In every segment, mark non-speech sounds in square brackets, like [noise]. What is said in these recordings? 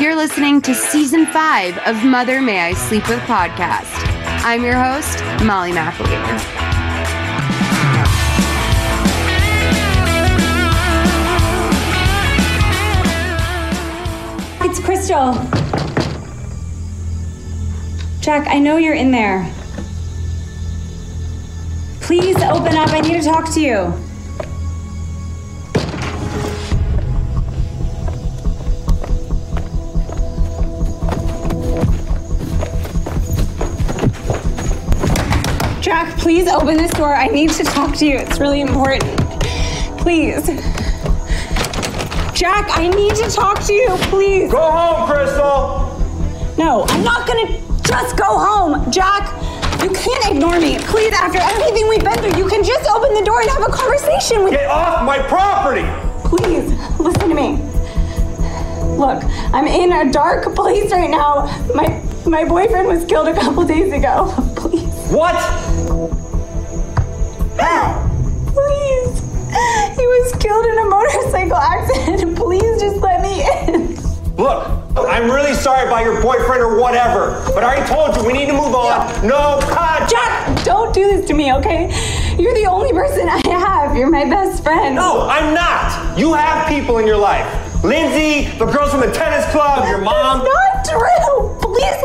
You're listening to season five of Mother May I Sleep With podcast. I'm your host, Molly McAleer. It's Crystal. Jack, I know you're in there. Please open up. I need to talk to you. Please open this door. I need to talk to you. It's really important. Please. Jack, I need to talk to you, please. Go home, Crystal! No, I'm not gonna just go home. Jack, you can't ignore me. Please, after everything we've been through, you can just open the door and have a conversation with me. Get off my property! Please, listen to me. Look, I'm in a dark place right now. My my boyfriend was killed a couple days ago. [laughs] Please. What? Please. He was killed in a motorcycle accident. [laughs] Please just let me in. Look, I'm really sorry about your boyfriend or whatever, but I already told you we need to move on. No contact! Jack, don't do this to me, okay? You're the only person I have. You're my best friend. No, I'm not! You have people in your life. Lindsay, the girls from the tennis club, your mom. That's not Please,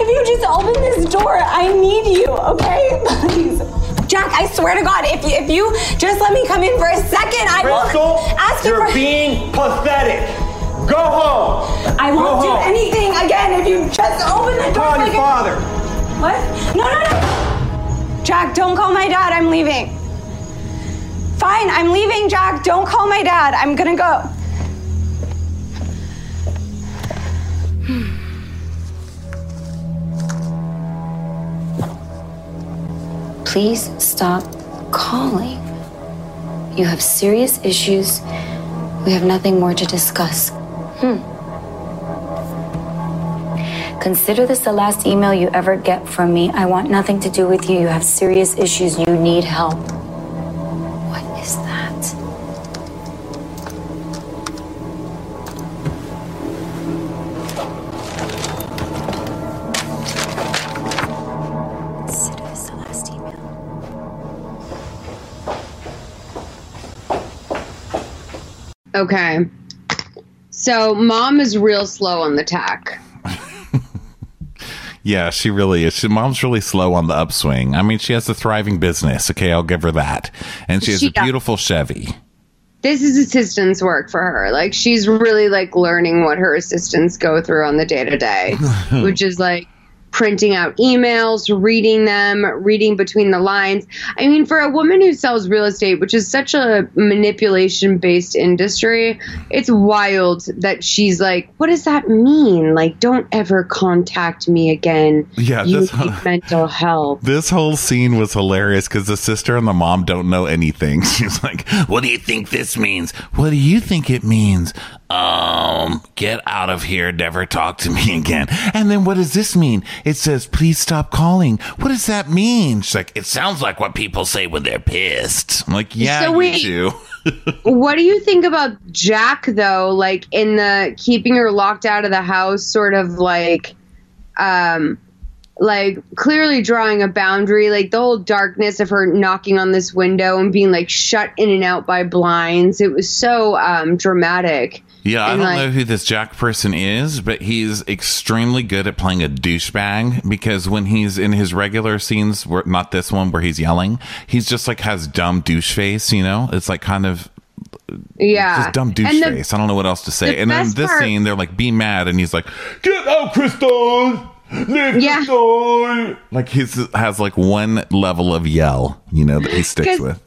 if you just open this door, I need you, okay? [laughs] Please. Jack, I swear to God, if you, if you just let me come in for a second, I Crystal, won't ask you you're for. being pathetic. Go home. I won't Go do home. anything again if you just open the door. Call your father. What? No, no, no. Jack, don't call my dad. I'm leaving. Fine, I'm leaving, Jack. Don't call my dad. I'm gonna go. Please stop calling. You have serious issues. We have nothing more to discuss. Hmm. Consider this the last email you ever get from me. I want nothing to do with you. You have serious issues. You need help. What is that? Okay. So mom is real slow on the tack. [laughs] Yeah, she really is. She, mom's really slow on the upswing. I mean, she has a thriving business. Okay, I'll give her that. And she has She a does. beautiful Chevy. This is assistance work for her. Like she's really like learning what her assistants go through on the day to day, which is like printing out emails, reading them, reading between the lines. I mean, for a woman who sells real estate, which is such a manipulation based industry, it's wild that she's like, what does that mean? Like, don't ever contact me again. Yeah, you this- need [laughs] mental health. This whole scene was hilarious because the sister and the mom don't know anything. [laughs] She's like, "What do you think this means? What do you think it means? Um, get out of here. Never talk to me [laughs] again." And then what does this mean? It says, "Please stop calling." What does that mean? She's like, "It sounds like what people say when they're pissed." I'm like, "Yeah, So wait. do." [laughs] What do you think about Jack though? Like in the keeping her locked out of the house, sort of like, um, like clearly drawing a boundary. Like the whole darkness of her knocking on this window and being like shut in and out by blinds. It was so um, dramatic. Yeah, I don't like- know who this Jack person is, but he's extremely good at playing a douchebag because when he's in his regular scenes, where, not this one where he's yelling, he's just like has dumb douche face, you know? It's like kind of Yeah, just dumb douche the- face. I don't know what else to say. the And then this part- scene, they're like, be mad. And he's like, get out, Crystal! Leave Yeah. Crystal! Like he has like one level of yell, you know, that he sticks with.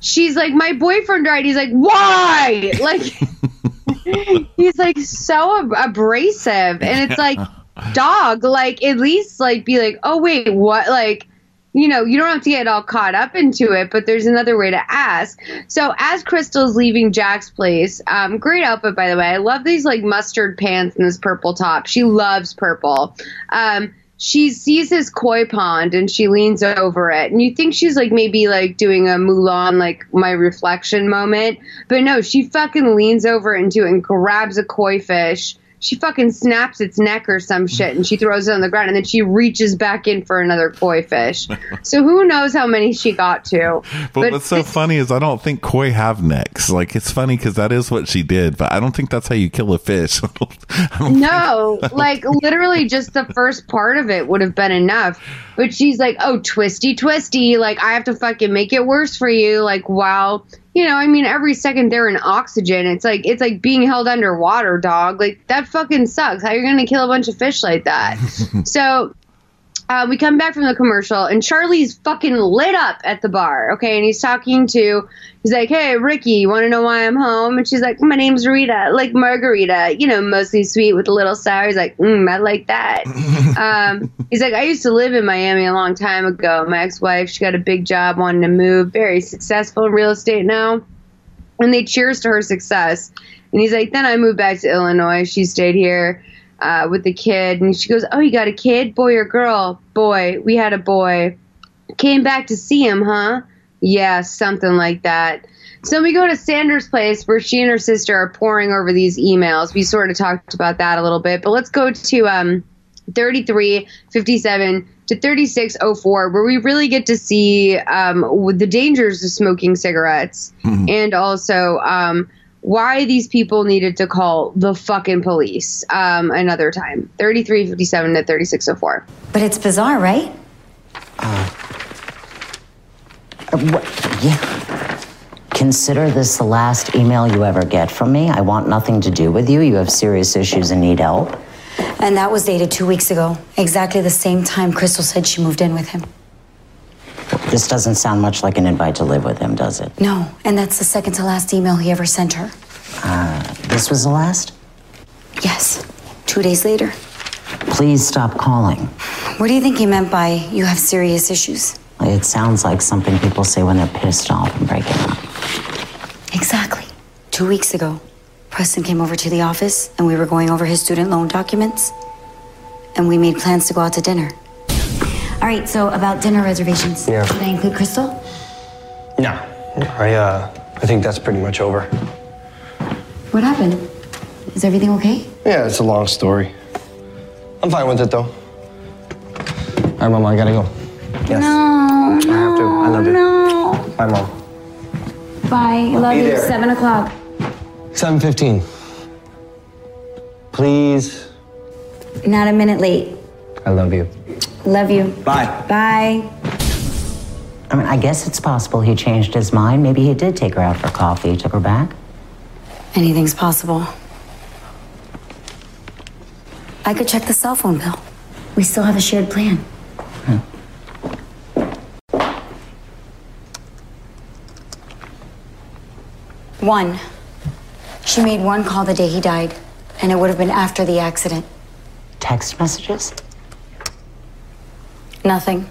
She's like, my boyfriend died. He's like, why? Like, [laughs] he's like so ab- abrasive, and it's like, [laughs] dog, like at least like be like, oh wait, what? Like, you know, you don't have to get all caught up into it, but there's another way to ask. So as Crystal's leaving Jack's place, um, great outfit by the way. I love these like mustard pants and this purple top. She loves purple. Um, she sees his koi pond and she leans over it. And you think she's like maybe like doing a mulan like my reflection moment. But no she fucking leans over into it and grabs a koi fish she fucking snaps its neck or some shit and she throws it on the ground and then she reaches back in for another koi fish so who knows how many she got to But, what's so funny is I don't think koi have necks. Like it's funny because that is what she did, but I don't think that's how you kill a fish. [laughs] No, like literally just the first part of it would have been enough. But she's like, oh, twisty, twisty. Like, I have to fucking make it worse for you. Like, wow. You know, I mean, every second they're in oxygen. It's like, it's like being held underwater, dog. Like, that fucking sucks. How you're going to kill a bunch of fish like that? [laughs] so, uh, we come back from the commercial and Charlie's fucking lit up at the bar. Okay. And he's talking to, he's like, Hey, Ricky, you want to know why I'm home? And she's like, My name's Rita, like Margarita, you know, mostly sweet with a little sour. He's like, mm, I like that. [laughs] um, he's like, I used to live in Miami a long time ago. My ex wife, she got a big job, wanted to move, very successful in real estate now. And they cheers to her success. And he's like, Then I moved back to Illinois. She stayed here uh, with the kid. And she goes, Oh, you got a kid? Boy or girl? Boy. We had a boy. Came back to see him, huh? Yeah, something like that. So we go to Sandra's place where she and her sister are poring over these emails. We sort of talked about that a little bit, but let's go to um, 3357 to 3604, where we really get to see um, the dangers of smoking cigarettes and also um, why these people needed to call the fucking police um, another time. 3357 to 3604. But it's bizarre, right? Uh, what- Yeah. Consider this the last email you ever get from me. I want nothing to do with you. You have serious issues and need help. And that was dated two weeks ago, exactly the same time Crystal said she moved in with him. This doesn't sound much like an invite to live with him, does it? No, and that's the second to last email he ever sent her. Uh, this was the last? Yes, two days later. Please stop calling. What do you think he meant by you have serious issues? It sounds like something people say when they're pissed off and breaking up. Exactly. Two weeks ago, Preston came over to the office and we were going over his student loan documents. And we made plans to go out to dinner. All right, so about dinner reservations. Yeah. Should I include Crystal? No, I uh, I think that's pretty much over. What happened? Is everything okay? Yeah, it's a long story. I'm fine with it though. All right, Mama, I gotta go. Yes. No, I have to. I love you. no. Bye, Mom. Bye. I love you. there. Seven o'clock. 7:15. Please. Not a minute late. I love you. Love you. Bye. Bye. I mean, I guess it's possible he changed his mind. Maybe he did take her out for coffee, took her back. Anything's possible. I could check the cell phone bill. We still have a shared plan. One. She made one call the day he died, and it would have been after the accident. Text messages? Nothing.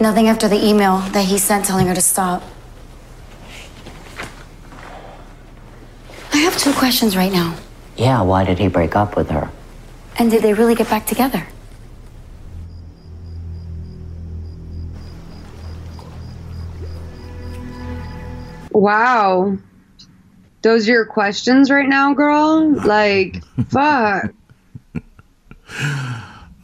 Nothing after the email that he sent telling her to stop. I have two questions right now. Yeah, why did he break up with her? And did they really get back together? Wow. Those are your questions right now, girl? Like, [laughs] fuck.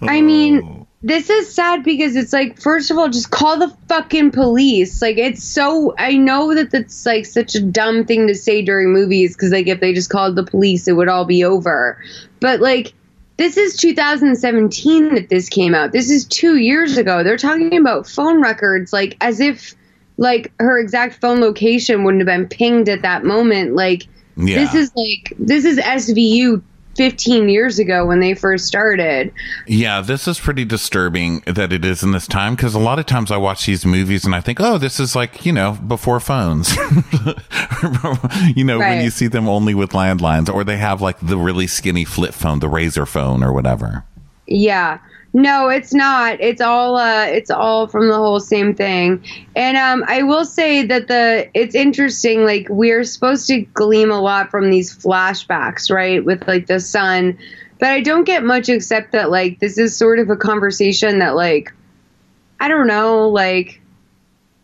I mean, oh. This is sad because it's like, first of all, just call the fucking police. Like, it's so. I know that that's like such a dumb thing to say during movies because, like, if they just called the police, it would all be over. But, like, this is 2017 that this came out. This is two years ago. They're talking about phone records, like, as if, like, her exact phone location wouldn't have been pinged at that moment. Like, Yeah. this is like, this is SVU 15 years ago when they first started. Yeah, this is pretty disturbing that it is in this time because a lot of times I watch these movies and I think, oh, this is like, you know, before phones. [laughs] you know, when you see them only with landlines or they have like the really skinny flip phone, the Razr phone or whatever. Yeah. No, it's not. It's all uh it's all from the whole same thing. And um I will say that the it's interesting like we're supposed to glean a lot from these flashbacks, right? With like the sun, But I don't get much except that like this is sort of a conversation that like I don't know, like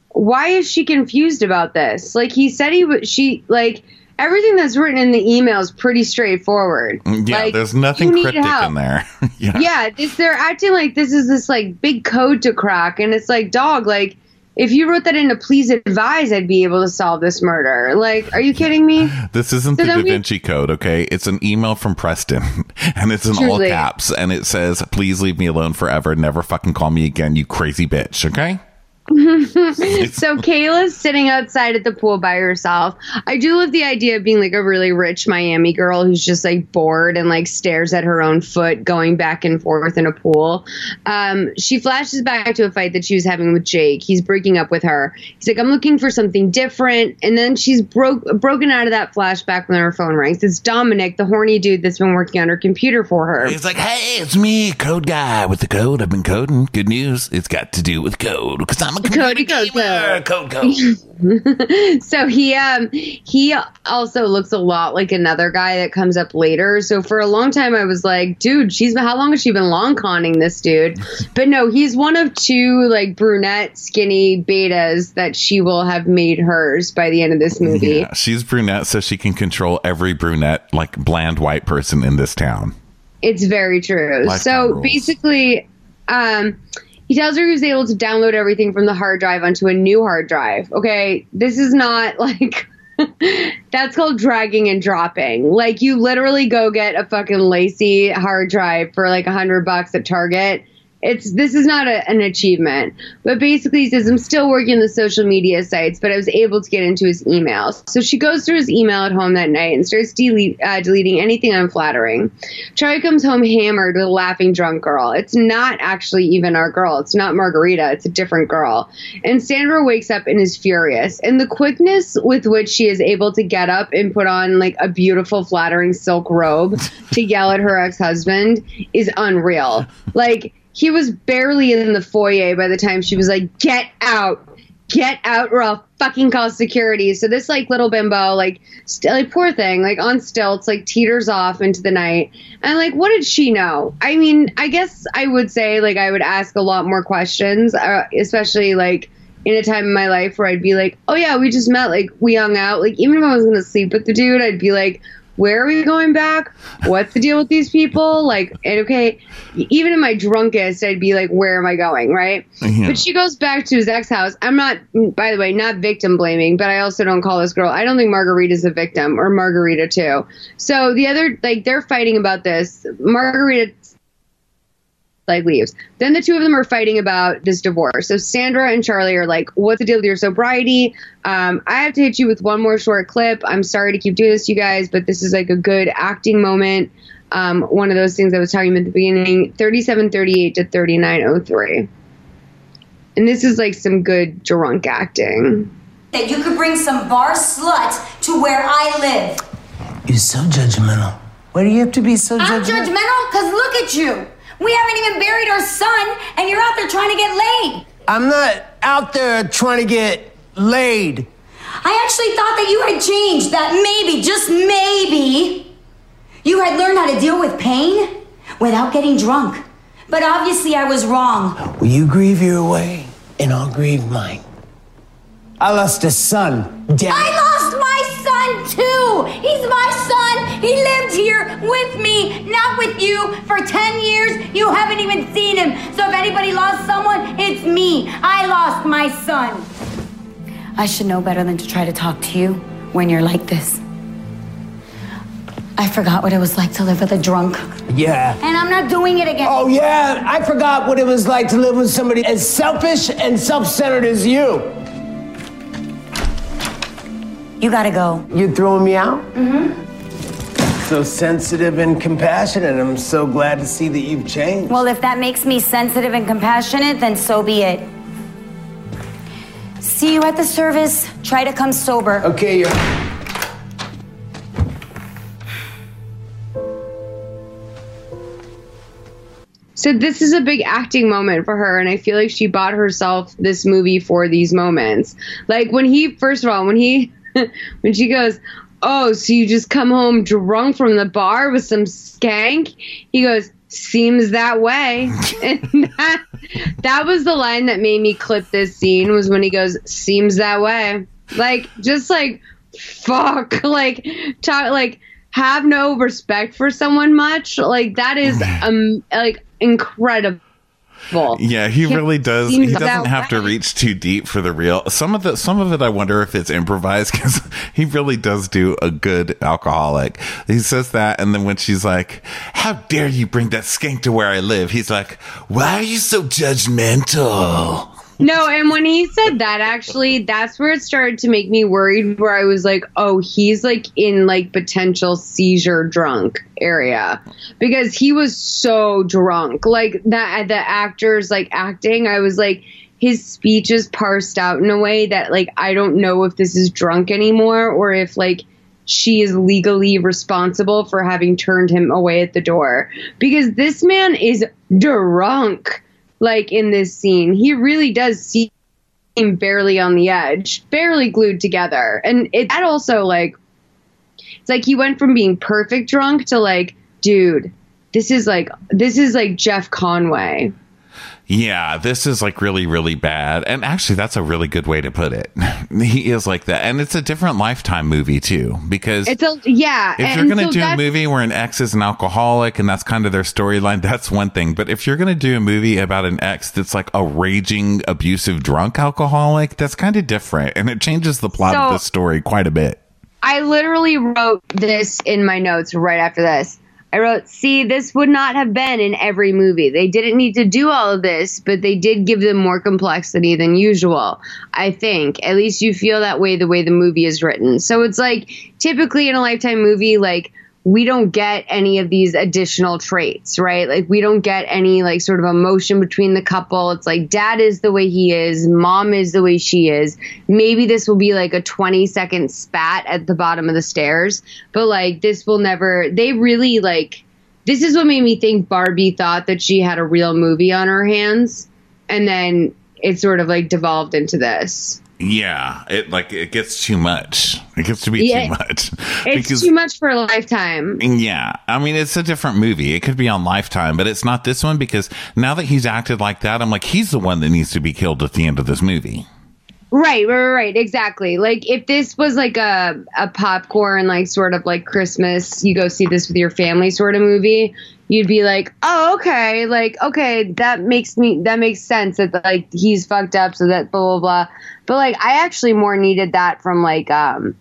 why is she confused about this? Like he said he was she like everything that's written in the email is pretty straightforward. Yeah, Like, there's nothing cryptic help in there. [laughs] yeah. yeah, this, they're acting like this is this like big code to crack, and it's like, dog, like if you wrote that in a please advise, I'd be able to solve this murder. Like, are you kidding me? This isn't So the Da we- Vinci Code, okay? It's an email from Preston, [laughs] and it's in all caps, and it says, "Please leave me alone forever. Never fucking call me again, you crazy bitch." Okay? [laughs] so Kayla's sitting outside at the pool by herself. I do love the idea of being like a really rich Miami girl who's just like bored and like stares at her own foot going back and forth in a pool. Um, she flashes back to a fight that she was having with Jake. He's breaking up with her. He's like, I'm looking for something different. And then she's broke broken out of that flashback when her phone rings. It's Dominic, the horny dude that's been working on her computer for her. He's like, "Hey, it's me, code guy with the code. I've been coding. Good news. It's got to do with code because I'm a Cody gamer. Code code." so he um he also looks a lot like another guy that comes up later. So for a long time I was like, dude, she's been how long has she been long conning this dude? [laughs] But no, he's one of two like brunette skinny betas that she will have made hers by the end of this movie. Yeah, she's brunette, so she can control every brunette, like bland white person in this town. It's very true. Lifetime so rules. basically, um, he tells her he was able to download everything from the hard drive onto a new hard drive. Okay, this is not [laughs] like. That's called dragging and dropping. Like you literally go get a fucking LaCie hard drive for like a hundred bucks at Target. It's this is not a, an achievement, but basically he says I'm still working on the social media sites, but I was able to get into his emails. So she goes through his email at home that night and starts uh, deleting anything unflattering. Charlie comes home hammered with a laughing drunk girl. It's not actually even our girl. It's not Margarita. It's a different girl. And Sandra wakes up and is furious. And the quickness with which she is able to get up and put on like a beautiful, flattering silk robe to yell at her ex husband is unreal. Like, he was barely in the foyer by the time she was like, get out. Get out or I'll fucking call security. So this like little bimbo, like, st- like poor thing, like on stilts, like teeters off into the night. And like, what did she know? I mean, I guess I would say like I would ask a lot more questions, uh, especially like in a time in my life where I'd be like, oh yeah, we just met, like we hung out. Like even if I was gonna sleep with the dude, I'd be like, where are we going back? What's the deal with these people? Like, and okay, even in my drunkest, I'd be like, where am I going? Right? Yeah. But she goes back to his ex house. I'm not, by the way, not victim blaming, but I also don't call this girl. I don't think Margarita's a victim or Margarita too. So the other, like, they're fighting about this. Margarita like leaves. Then the two of them are fighting about this divorce. So Sandra and Charlie are like, "What's the deal with your sobriety? Um, I have to hit you with one more short clip. I'm sorry to keep doing this, to you guys, but this is like a good acting moment. Um, one of those things I was talking about at the beginning. 3738 to 3903. And this is like some good drunk acting. That you could bring some bar slut to where I live. You're so judgmental. Why do you have to be so I'm judgmental? judgmental because look at you. We haven't even buried our son, and you're out there trying to get laid. I'm not out there trying to get laid. I actually thought that you had changed, that maybe, just maybe, you had learned how to deal with pain without getting drunk. But obviously, I was wrong. Will you grieve your way, and I'll grieve mine? I lost a son. Damn. I lost my son too! He's my son! He lived here with me, not with you. For 10 years, you haven't even seen him. So if anybody lost someone, it's me. I lost my son. I should know better than to try to talk to you when you're like this. I forgot what it was like to live with a drunk. Yeah. And I'm not doing it again. Oh, yeah. I forgot what it was like to live with somebody as selfish and self centered as you. You gotta go. You're throwing me out? Mm-hmm. So sensitive and compassionate. I'm so glad to see that you've changed. Well, if that makes me sensitive and compassionate, then so be it. See you at the service. Try to come sober. Okay, you're. So this is a big acting moment for her, and I feel like she bought herself this movie for these moments. Like when he, first of all, when he, [laughs] when she goes, "Oh, so you just come home drunk from the bar with some skank?" He goes, "Seems that way." [laughs] and that, that was the line that made me clip this scene. Was when he goes, "Seems that way." Like just like fuck, [laughs] like talk like have no respect for someone much. Like that is um like incredible. Yeah, he Can't really does. He doesn't have to reach too deep for the real. Some of the some of it, I wonder if it's improvised [laughs] because he really does do a good alcoholic. He says that, and then when she's like, "How dare you bring that skank to where I live?" He's like, "Why are you so judgmental?" No, and when he said that, actually, that's where it started to make me worried. Where I was like, "Oh, he's like in like potential seizure drunk area," because he was so drunk. Like that, the actors like acting. I was like, his speech is parsed out in a way that like I don't know if this is drunk anymore or if like she is legally responsible for having turned him away at the door because this man is drunk like in this scene. He really does seem barely on the edge barely glued together. And it that also like it's like he went from being perfect drunk to like dude this is like this is like Jeff Conaway Yeah, this is like really, really bad. And actually, that's a really good way to put it. [laughs] He is like that. And it's a different lifetime movie, too, because it's a yeah if and you're going to so do a movie where an ex is an alcoholic and that's kind of their storyline, that's one thing. But if you're going to do a movie about an ex that's like a raging, abusive, drunk alcoholic, that's kind of different. And it changes the plot of the story quite a bit. I literally wrote this in my notes right after this. I wrote, see, this would not have been in every movie. They didn't need to do all of this, but they did give them more complexity than usual. I think. At least you feel that way the way the movie is written. So it's like typically in a lifetime movie, like we don't get any of these additional traits, right? Like we don't get any like sort of emotion between the couple. It's like dad is the way he is, mom is the way she is. Maybe this will be like a 20 second spat at the bottom of the stairs, but like this will never they really like this is what made me think Barbie thought that she had a real movie on her hands and then it sort of like devolved into this. Yeah, it like it gets too much. It gets to be Yeah. too much. [laughs] It's too much for a lifetime. Yeah, I mean it's a different movie. It could be on Lifetime, but it's not this one because now that he's acted like that, I'm like he's the one that needs to be killed at the end of this movie. Right, right, right, exactly. Like if this was like a a popcorn, like sort of like Christmas, you go see this with your family sort of movie, you'd be like, oh, okay, like okay, that makes me that makes sense that like he's fucked up, so that blah blah blah. But like I actually more needed that from like um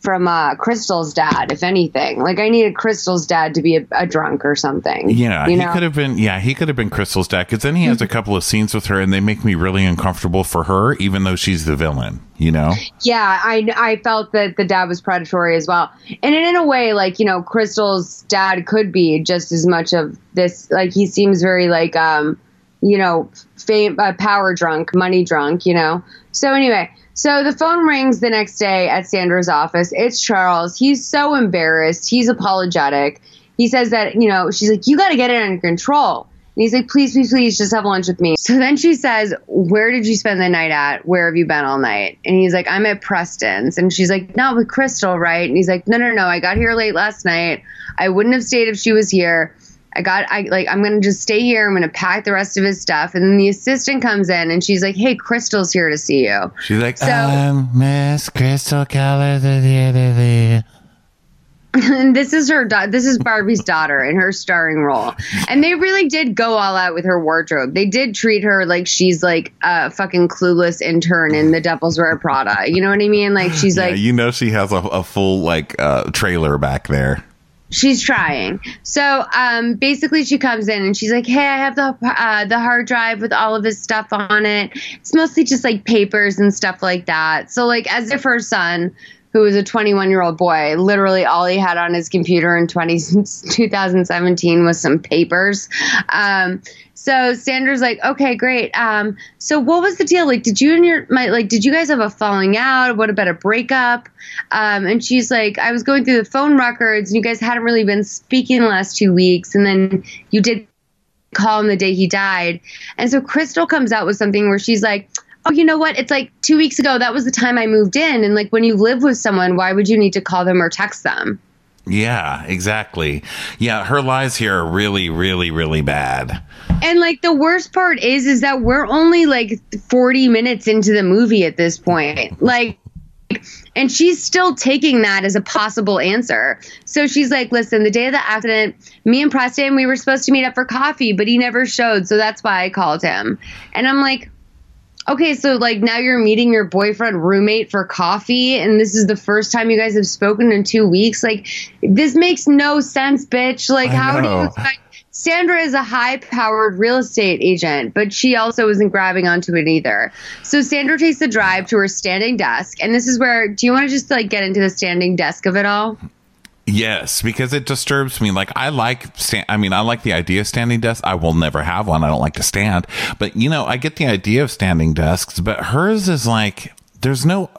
from uh Crystal's dad, if anything. Like I needed Crystal's dad to be a, a drunk or something. Yeah, you he could have been. Yeah, he could have been Crystal's dad because then he has a couple of scenes with her, and they make me really uncomfortable for her, even though she's the villain. You know? Yeah, I I felt that the dad was predatory as well, and in a way, like you know, Crystal's dad could be just as much of this. Like he seems very like um, you know, fame, uh, power drunk, money drunk. You know. So anyway, so the phone rings the next day at Sandra's office. It's Charles. He's so embarrassed. He's apologetic. He says that you know she's like, you got to get it under control. And he's like, please, please, please, just have lunch with me. So then she says, Where did you spend the night at? Where have you been all night? And he's like, I'm at Preston's. And she's like, Not with Crystal, right? And he's like, No, no, no. I got here late last night. I wouldn't have stayed if she was here. I got, I like, I'm going to just stay here. I'm going to pack the rest of his stuff. And then the assistant comes in and she's like, Hey, Crystal's here to see you. She's like, So- I'm Miss Crystal Keller. [laughs] and this is her da- this is Barbie's daughter in her starring role. And they really did go all out with her wardrobe. They did treat her like she's like a fucking clueless intern in the Devil Wears Prada. You know what I mean? Like she's Yeah, like you know she has a, a full like uh, trailer back there. She's trying. So um, basically, she comes in and she's like, "Hey, I have the uh, the hard drive with all of his stuff on it. It's mostly just like papers and stuff like that. So like, as if her son who was a 21 year old boy. Literally, all he had on his computer in 20, [laughs] 2017 was some papers. Um, so Sandra's like, okay, great. Um, so what was the deal? Like, did you and your my like, did you guys have a falling out? What about a breakup? Um, and she's like, I was going through the phone records, and you guys hadn't really been speaking the last two weeks, and then you did call him the day he died. And so Crystal comes out with something where she's like, oh, you know what? It's like two weeks ago. That was the time I moved in. And like when you live with someone, why would you need to call them or text them? Yeah, exactly. Yeah, her lies here are really, really, really bad. And like the worst part is, is that we're only like 40 minutes into the movie at this point. Like, and she's still taking that as a possible answer. So she's like, listen, the day of the accident, me and Preston, we were supposed to meet up for coffee, but he never showed. So that's why I called him. And I'm like, okay, so like now you're meeting your boyfriend roommate for coffee, and this is the first time you guys have spoken in two weeks. Like, this makes no sense, bitch. Like, I how do you expect? Sandra is a high powered real estate agent, but she also isn't grabbing onto it either. So Sandra takes the drive to her standing desk. And this is where, do you want to just like get into the standing desk of it all? Yes, because it disturbs me. Like I like, sta- I mean, I like the idea of standing desks. I will never have one. I don't like to stand, but you know, I get the idea of standing desks. But hers is like, there's no.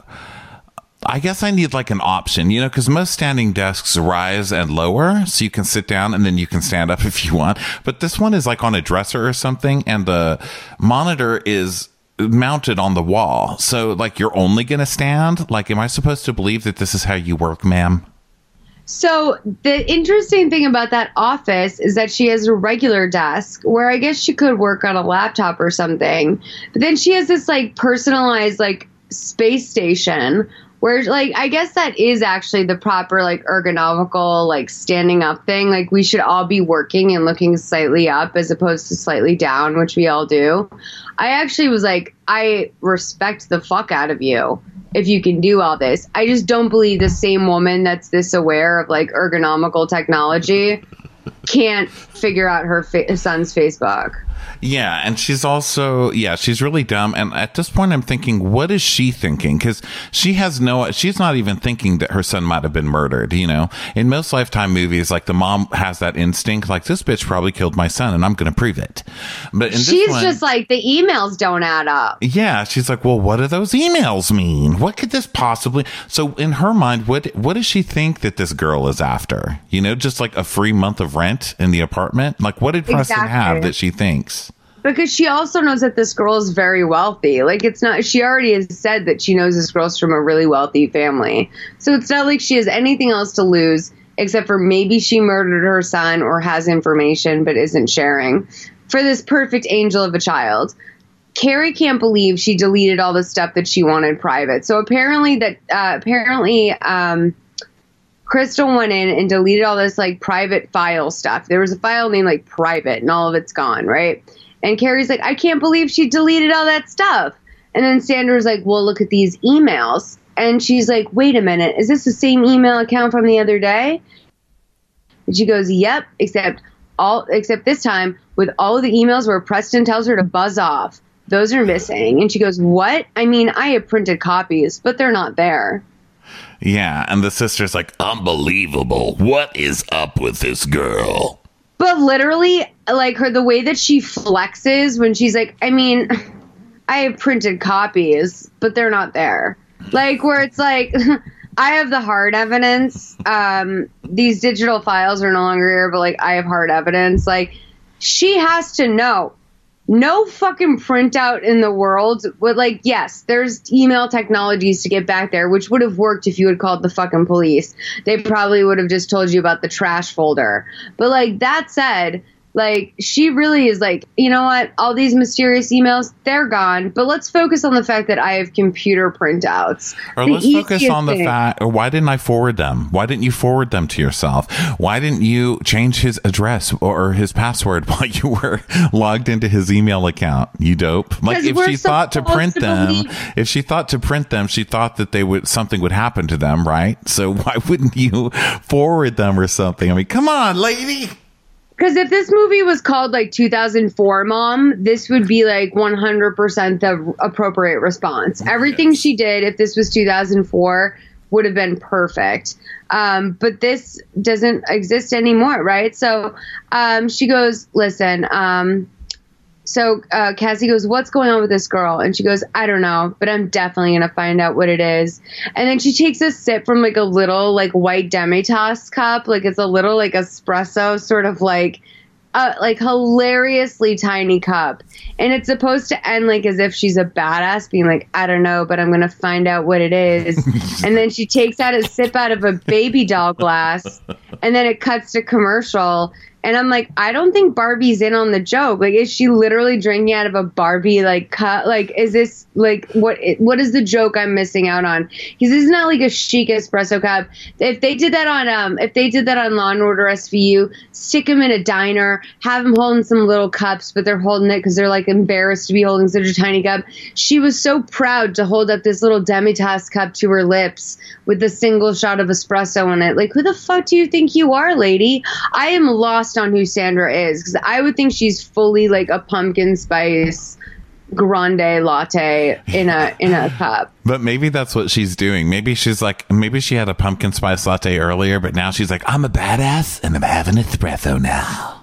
I guess I need like an option, you know, because most standing desks rise and lower, so you can sit down and then you can stand up [laughs] if you want. But this one is like on a dresser or something, and the monitor is mounted on the wall. So, like, you're only going to stand. Like, am I supposed to believe that this is how you work, ma'am? So the interesting thing about that office is that she has a regular desk where I guess she could work on a laptop or something. But then she has this like personalized like space station where like I guess that is actually the proper like ergonomical like standing up thing. Like we should all be working and looking slightly up as opposed to slightly down, which we all do. I actually was like I respect the fuck out of you if you can do all this. I just don't believe the same woman that's this aware of like ergonomical technology can't figure out her fa- son's Facebook. Yeah, and she's also yeah, she's really dumb. And at this point, I'm thinking, what is she thinking? Because she has no, she's not even thinking that her son might have been murdered. You know, in most Lifetime movies, like the mom has that instinct, like this bitch probably killed my son, and I'm going to prove it. But in this She's one, just like the emails don't add up. yeah, she's like, well, what do those emails mean? What could this possibly? So in her mind, what what does she think that this girl is after? You know, just like a free month of rent in the apartment. Like, what did Preston Exactly. have that she thinks? Because she also knows that this girl is very wealthy. Like it's not she already has said that she knows this girl's from a really wealthy family. So it's not like she has anything else to lose except for maybe she murdered her son or has information but isn't sharing. For this perfect angel of a child. Carrie can't believe she deleted all the stuff that she wanted private. So apparently that uh, apparently um Crystal went in and deleted all this like private file stuff. There was a file named like private and all of it's gone, right? And Carrie's like, I can't believe she deleted all that stuff. And then Sandra's like, Well, look at these emails. And she's like, Wait a minute, is this the same email account from the other day? And she goes, Yep, except all except this time with all of the emails where Preston tells her to buzz off. Those are missing. And she goes, What? I mean, I have printed copies, but they're not there. Yeah, and the sister's like, unbelievable. What is up with this girl? But literally, like her, the way that she flexes when she's like, I mean, I have printed copies, but they're not there. Like, where it's like, [laughs] I have the hard evidence. Um, these digital files are no longer here, but like, I have hard evidence. Like, she has to know. No fucking printout in the world would like, yes, there's email technologies to get back there, which would have worked if you had called the fucking police. They probably would have just told you about the trash folder. But like that said, like she really is like, you know what? All these mysterious emails, they're gone. But let's focus on the fact that I have computer printouts. Or The let's focus on the thing- fact, or why didn't I forward them? Why didn't you forward them to yourself? Why didn't you change his address or his password [laughs] while you were logged into his email account? You dope. Like if she thought to print to them, if she thought to print them, she thought that they would something would happen to them, right? So [laughs] why wouldn't you forward them or something? I mean, come on, lady. Because if this movie was called like 2004 Mom, this would be like 100% the appropriate response. Everything she did, if this was 2004, would have been perfect. Um, but this doesn't exist anymore, right? So um, she goes, listen, um, so uh, Cassie goes, "What's going on with this girl?" And she goes, "I don't know, but I'm definitely gonna find out what it is." And then she takes a sip from like a little like white demitasse cup, like it's a little like espresso, sort of like uh, like hilariously tiny cup, and it's supposed to end like as if she's a badass, being like, "I don't know, but I'm gonna find out what it is." [laughs] and then she takes out a sip out of a baby doll glass, and then it cuts to commercial. And I'm like, I don't think Barbie's in on the joke. Like, is she literally drinking out of a Barbie like cup? Like, is this like what? What is the joke I'm missing out on? Because this is not like a chic espresso cup. If they did that on um, if they did that on Law and Order SVU, stick them in a diner, have them holding some little cups, but they're holding it because they're like embarrassed to be holding such a tiny cup. She was so proud to hold up this little demitasse cup to her lips with a single shot of espresso in it. Like, who the fuck do you think you are, lady? I am lost on who Sandra is because I would think she's fully like a pumpkin spice grande latte in a in a cup. But maybe that's what she's doing. Maybe she's like, maybe she had a pumpkin spice latte earlier, but now she's like, I'm a badass and I'm having espresso now.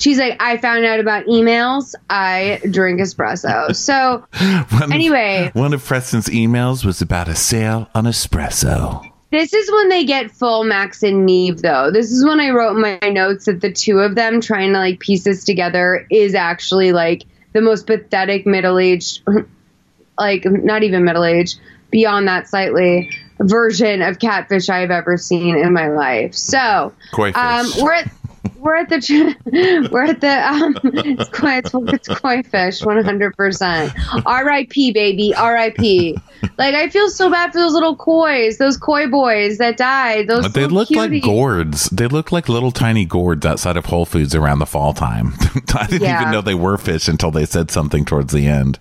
She's like, I found out about emails. I drink espresso. So [laughs] One- anyway, one of Preston's emails was about a sale on espresso. This is when they get full Max and Nev, though. This is when I wrote in my notes that the two of them trying to like piece this together is actually like the most pathetic middle aged, [laughs] like not even middle aged, beyond that slightly version of catfish I've ever seen in my life. So, um, we're at we're at the [laughs] we're at the um [laughs] it's koi it's, it's koi fish 100% R.I.P. baby R.I.P. Like I feel so bad for those little kois, those koi boys that died. Those they look like gourds. They look like little tiny gourds outside of Whole Foods around the fall time. [laughs] I didn't Yeah. even know they were fish until they said something towards the end.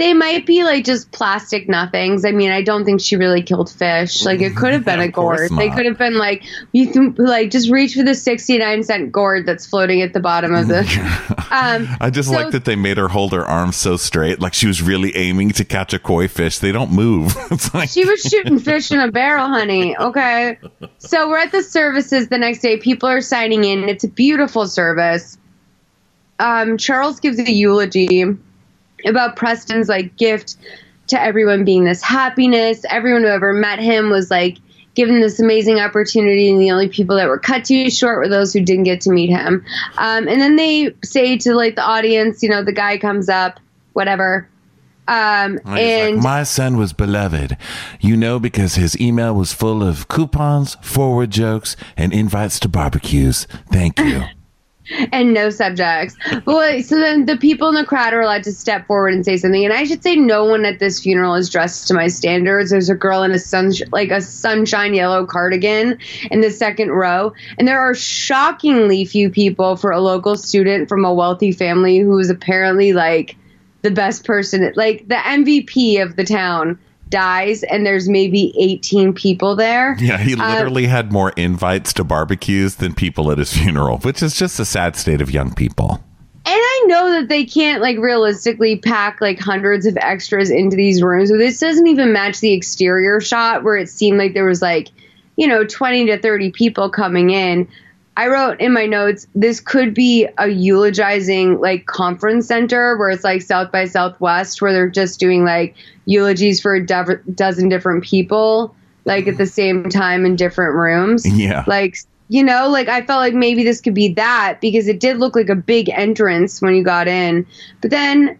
They might be like just plastic nothings. I mean, I don't think she really killed fish. Like it could have been a gourd. They could have been like you can like just reach for the 69 cent gourd that's floating at the bottom of the [laughs] um I just So- like that they made her hold her arms so straight, like she was really aiming to catch a koi fish. They don't move. [laughs] it's like She was shooting fish in a barrel, honey. Okay. So we're at the services the next day. People are signing in. It's a beautiful service. Um, Charles gives a eulogy about Preston's like gift to everyone being this happiness. Everyone who ever met him was like given this amazing opportunity, and the only people that were cut too short were those who didn't get to meet him. Um, and then they say to like the audience, you know, the guy comes up, whatever. Um, And like, my son was beloved. You know, because his email was full of coupons, forward jokes, and invites to barbecues. Thank you. [laughs] [laughs] and no subjects. But so then the people in the crowd are allowed to step forward and say something. And I should say, no one at this funeral is dressed to my standards. There's a girl in a sun like a sunshine yellow cardigan in the second row, and there are shockingly few people for a local student from a wealthy family who is apparently like the best person, like the MVP of the town. Dies and there's maybe 18 people there. Yeah, he Um, literally had more invites to barbecues than people at his [laughs] funeral, which is just a sad state of young people. And I know that they can't like realistically pack like hundreds of extras into these rooms. So this doesn't even match the exterior shot where it seemed like there was like, you know, 20 to 30 people coming in. I wrote in my notes, this could be a eulogizing like conference center where it's like South by Southwest where they're just doing like eulogies for a dozen different people like at the same time in different rooms. Yeah. Like you know, like I felt like maybe this could be that because it did look like a big entrance when you got in. But then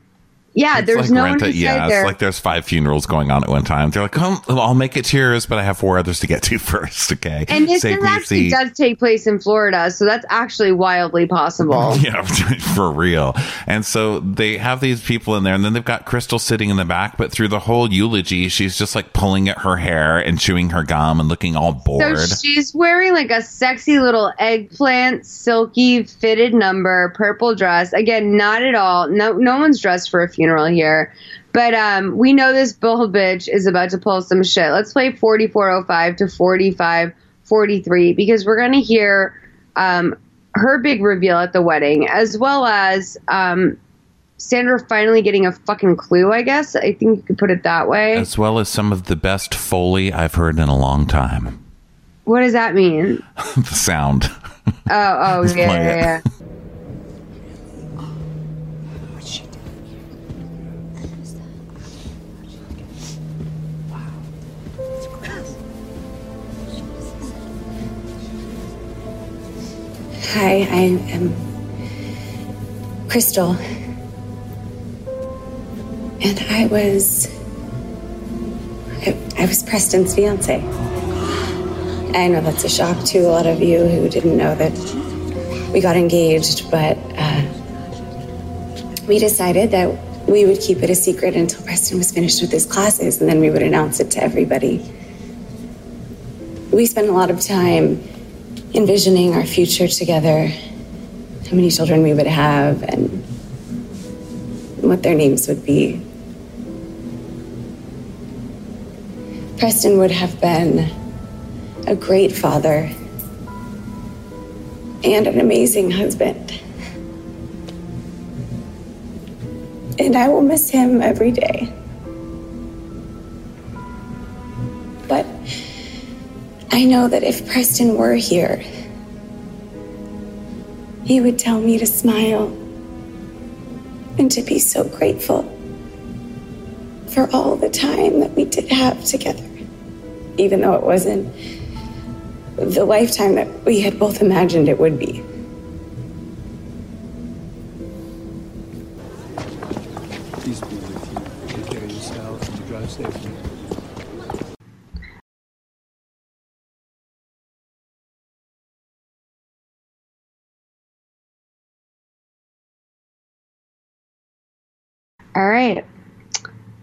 yeah, It's there's like no one it- yeah, there. it's like there's five funerals going on at one time. They're like, "Come, I'll make it to yours, but I have four others to get to [laughs] first. Okay, and this Save me a actually does take place in Florida, so that's actually wildly possible. [laughs] Yeah, [laughs] for real. And so they have these people in there, and then they've got Crystal sitting in the back. But through the whole eulogy, she's just like pulling at her hair and chewing her gum and looking all bored. So she's wearing like a sexy little eggplant, silky fitted number, purple dress. Again, not at all. No, no one's dressed for a funeral here. But um, we know this bull bitch is about to pull some shit. Let's play 4405 to 4543 because we're going to hear um, her big reveal at the wedding, as well as um, Sandra finally getting a fucking clue, I guess. I think you could put it that way. As well as some of the best Foley I've heard in a long time. what does that mean? [laughs] the sound. Oh, oh, [laughs] yeah, yeah, yeah. [laughs] Hi, I am Crystal. And I was. I, I was Preston's fiance. I know that's a shock to a lot of you who didn't know that we got engaged, but uh, we decided that we would keep it a secret until Preston was finished with his classes, and then we would announce it to everybody. We spent a lot of time envisioning our future together, how many children we would have, and what their names would be. Preston would have been a great father and an amazing husband. And I will miss him every day. I know that if Preston were here, he would tell me to smile and to be so grateful for all the time that we did have together, even though it wasn't the lifetime that we had both imagined it would be. All right.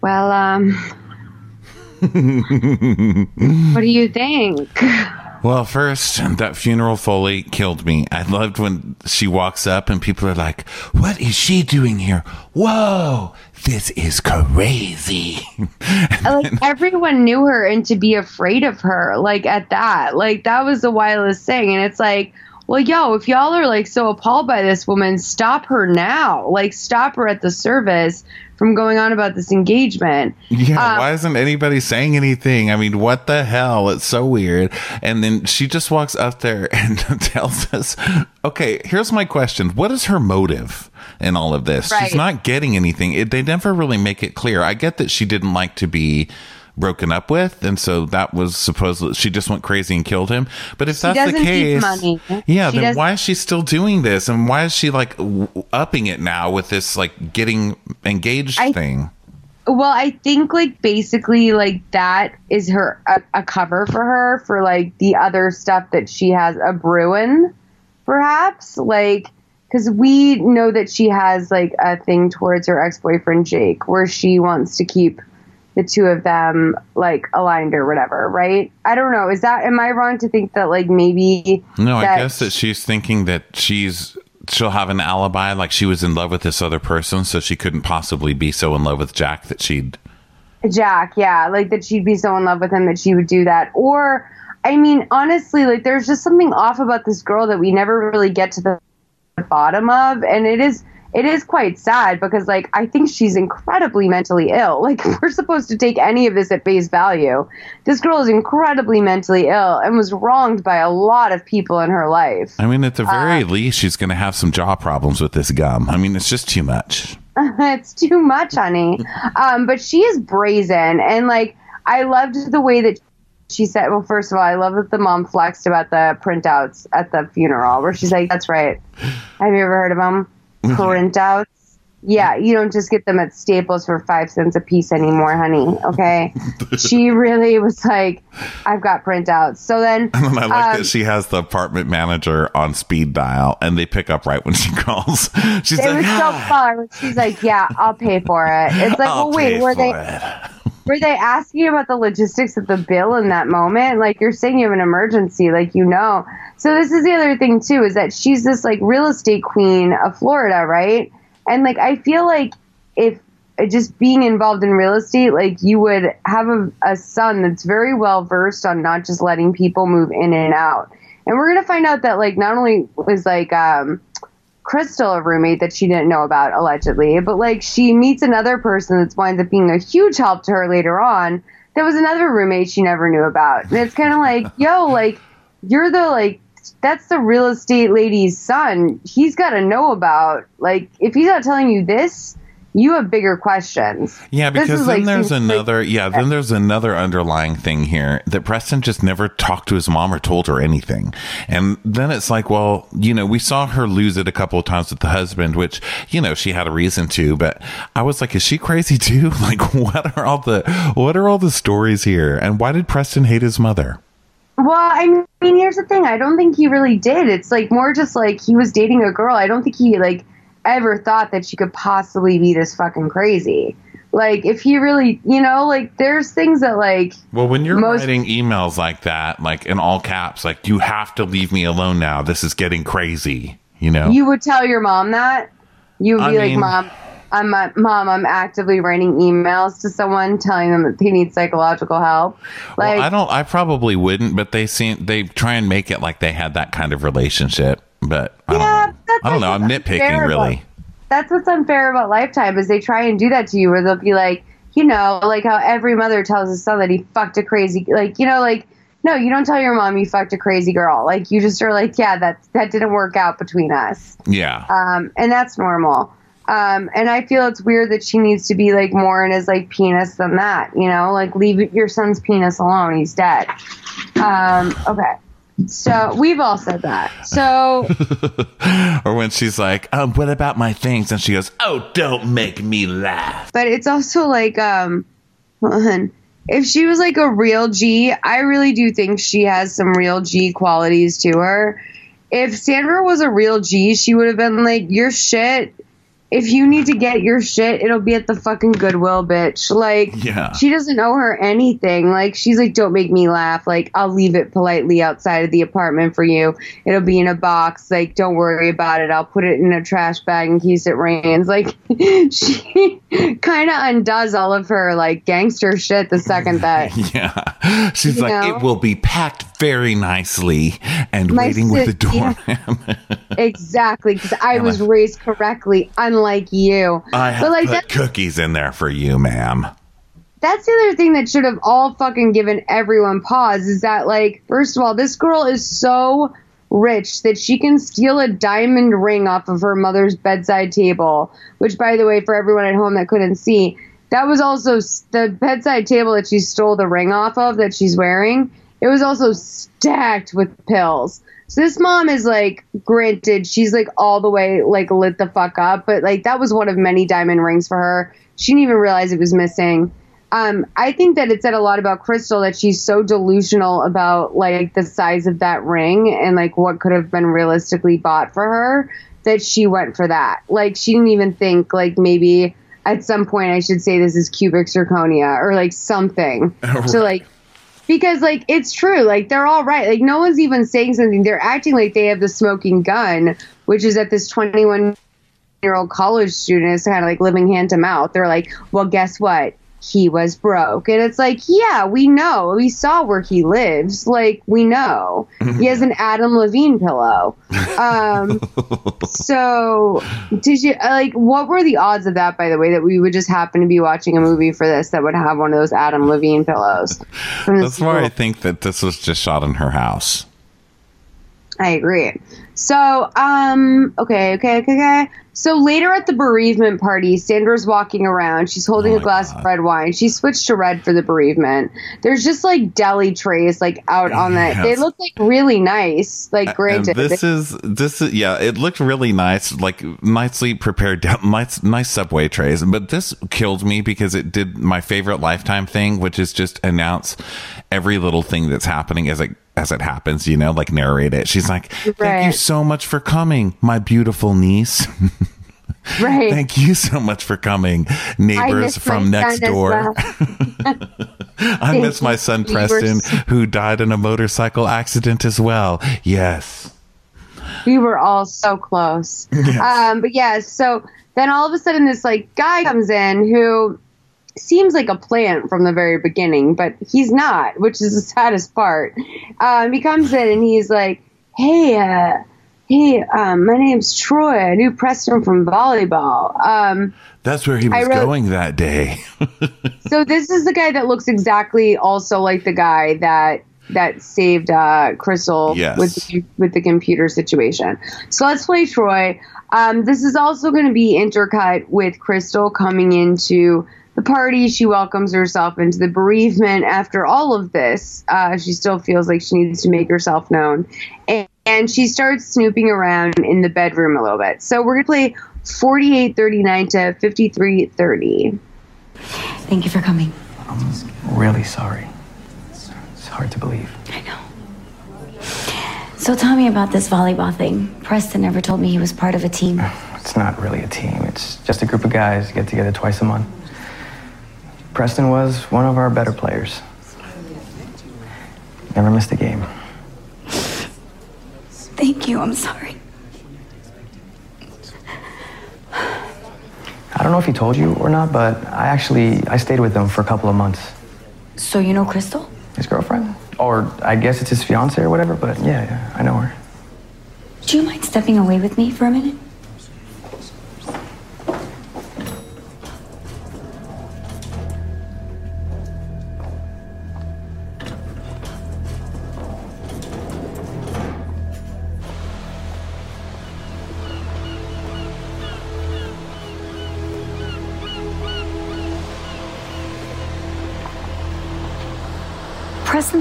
Well, um, [laughs] what do you think? Well, first, that funeral Foley killed me. I loved when she walks up and people are like, What is she doing here? Whoa, this is crazy. [laughs] like everyone knew her and to be afraid of her, like at that, like that was the wildest thing. And it's like, well, yo, if y'all are like so appalled by this woman, stop her now. Like, stop her at the service from going on about this engagement. Yeah, Um, why isn't anybody saying anything? I mean, what the hell? It's so weird. And then she just walks up there [laughs] and tells us, okay, here's my question. What is her motive in all of this? Right. She's not getting anything. It, they never really make it clear. I get that she didn't like to be broken up with and so that was supposed she just went crazy and killed him. But if She that's the case yeah She then why is she still doing this? And why is she like w- upping it now with this like getting engaged I- thing? Well, I think like basically like that is her a, a cover for her for like the other stuff that she has a brewing, perhaps? Like because we know that she has like a thing towards her ex boyfriend Jake, where she wants to keep the two of them like aligned or whatever, right? I don't know. Is that am I wrong to think that like maybe No, I guess that she's thinking that she's she'll have an alibi, like she was in love with this other person, so she couldn't possibly be so in love with Jack that she'd. Jack, yeah, like that she'd be so in love with him that she would do that. Or, I mean, honestly, like there's just something off about this girl that we never really get to the bottom of, and it is it is quite sad because like I think she's incredibly mentally ill. [laughs] Like we're supposed to take any of this at face value. This girl is incredibly mentally ill and was wronged by a lot of people in her life. I mean, at the very Uh, least, she's going to have some jaw problems with this gum. I mean, it's just too much. [laughs] it's too much, honey. Um, but she is brazen, and like I loved the way that she said. Well, first of all, I love that the mom flexed about the printouts at the funeral, where she's like, "That's right. Have you ever heard of them? Printouts." Yeah, you don't just get them at Staples for five cents a piece anymore, honey. Okay. [laughs] she really was like, I've got printouts. So then, [laughs] And then I like um, that she has the apartment manager on speed dial, and they pick up right when she [laughs] calls. She's it like, was so "Ah, fun. She's like, "Yeah, I'll pay for it." It's like, I'll well, wait, were they it." Were they asking about the logistics of the bill in that moment? Like you're saying you have an emergency, like you know. So this is the other thing too, is that she's this like real estate queen of Florida, right? And like I feel like if just being involved in real estate, like you would have a, a son that's very well versed on not just letting people move in and out. And we're gonna find out that like not only was like um Crystal a roommate that she didn't know about allegedly, but like she meets another person that's winds up being a huge help to her later on. There was another roommate she never knew about, and it's kind of like, [laughs] yo, like you're the like that's the real estate lady's son. He's got to know about like if he's not telling you this, you have bigger questions. Yeah, because then like, there's seems like- another. yeah, then there's another underlying thing here that Preston just never talked to his mom or told her anything, and then it's like, well, you know, we saw her lose it a couple of times with the husband, which you know she had a reason to, but I was like, is she crazy too? [laughs] Like, what are all the what are all the stories here, and why did Preston hate his mother? Well, I mean, here's the thing. I don't think he really did. It's like more just like he was dating a girl. I don't think he like ever thought that she could possibly be this fucking crazy. Like, if he really, you know, like there's things that like Well, when you're Most- writing emails like that, like in all caps, like you have to leave me alone now. This is getting crazy. You know. you would tell your mom that you would I be like, mean- "Mom, I'm uh, mom. I'm actively writing emails to someone telling them that they need psychological help." Like, well, I don't. I probably wouldn't, but they seem they try and make it like they had that kind of relationship. But I don't Yeah, know. That's I don't know. I'm nitpicking, really. about- that's what's unfair about Lifetime is they try and do that to you, where they'll be like, you know, like how every mother tells his son that he fucked a crazy, like you know, like no, you don't tell your mom you fucked a crazy girl. Like you just are like, yeah, that that didn't work out between us, Yeah. um, and that's normal. Um, and I feel it's weird that she needs to be like more in his like penis than that. You know, like leave your son's penis alone. He's dead. Um, okay. So we've all said that. So [laughs] or when she's like, um, "What about my things?" and she goes, "Oh, don't make me laugh." but it's also like um if she was like a real G, I really do think she has some real G qualities to her. If Sandra was a real G, she would have been like, Your shit, if you need to get your shit, it'll be at the fucking Goodwill, bitch. Like, Yeah. she doesn't owe her anything. Like, she's like, Don't make me laugh. Like, I'll leave it politely outside of the apartment for you. It'll be in a box. Like, don't worry about it. I'll put it in a trash bag in case it rains. Like, [laughs] she kind of undoes all of her, like, gangster shit the second that. [laughs] Yeah. She's You like, know? "It will be packed very nicely and My waiting with the sis- yeah. [laughs] exactly, because I Yeah, was my- raised correctly, unlike you. I have but like put cookies in there for you, ma'am. that's the other thing that should have all fucking given everyone pause is that like, first of all, this girl is so rich that she can steal a diamond ring off of her mother's bedside table. Which, by the way, for everyone at home that couldn't see, that was also the bedside table that she stole the ring off of that she's wearing. It was also stacked with pills. So this mom is like, granted, she's like all the way like lit the fuck up, but like that was one of many diamond rings for her. She didn't even realize it was missing. Um, I think that it said a lot about Crystal that she's so delusional about like the size of that ring and like what could have been realistically bought for her that she went for that. Like she didn't even think like maybe at some point I should say this is cubic zirconia or like something [laughs] to like because like it's true. Like they're all right. Like no one's even saying something. They're acting like they have the smoking gun which is that this 21 year old college student is kind of like living hand to mouth. They're like well guess what he was broke. And it's like yeah we know. We saw where he lives. Like we know. He has an adam levine pillow. Um [laughs] so did you like what were the odds of that by the way that we would just happen to be watching a movie for this that would have one of those adam levine pillows? That's why I think that this was just shot in her house. I agree. So, um, okay, okay, okay, okay. So later at the bereavement party, Sandra's walking around. She's holding Oh a glass of red wine. She switched to red for the bereavement. There's just like deli trays like out on that. They look like really nice. Like granted, And this is this is yeah, it looked really nice, like nicely prepared nice nice subway trays. But this killed me because it did my favorite lifetime thing, which is just announce every little thing that's happening as it as it happens, you know, like narrate it. She's like, Thank you so much for coming, my beautiful niece. [laughs] right. Thank you so much for coming, neighbors from next door. well. [laughs] [laughs] I miss my son were Preston, who died in a motorcycle accident as well. Yes. we were all so close. Um, but yeah, so then all of a sudden this like guy comes in who seems like a plant from the very beginning, but he's not, which is the saddest part. Um, he comes in and he's like, "Hey, uh, Hey, um, my name's Troy. I knew Preston from volleyball. Um, That's where he was wrote- going that day. [laughs] so this is the guy that looks exactly also like the guy that that saved uh, Crystal Yes. with the, with the computer situation. So let's play Troy. Um, this is also going to be intercut with Crystal coming into the party. She welcomes herself into the bereavement. After all of this, uh, she still feels like she needs to make herself known, and, and she starts snooping around in the bedroom a little bit. So we're going to play 4839 to 5330. Thank you for coming. I'm really sorry. It's hard to believe. I know. So tell me about this volleyball thing. Preston never told me he was part of a team. It's not really a team. It's just a group of guys get together twice a month. Preston was one of our better players. Never missed a game. Thank you. I'm sorry. I don't know if he told you or not, but I actually I stayed with him for a couple of months. So you know Crystal? His girlfriend, or I guess it's his fiance or whatever. But yeah, yeah, I know her. Do you mind stepping away with me for a minute?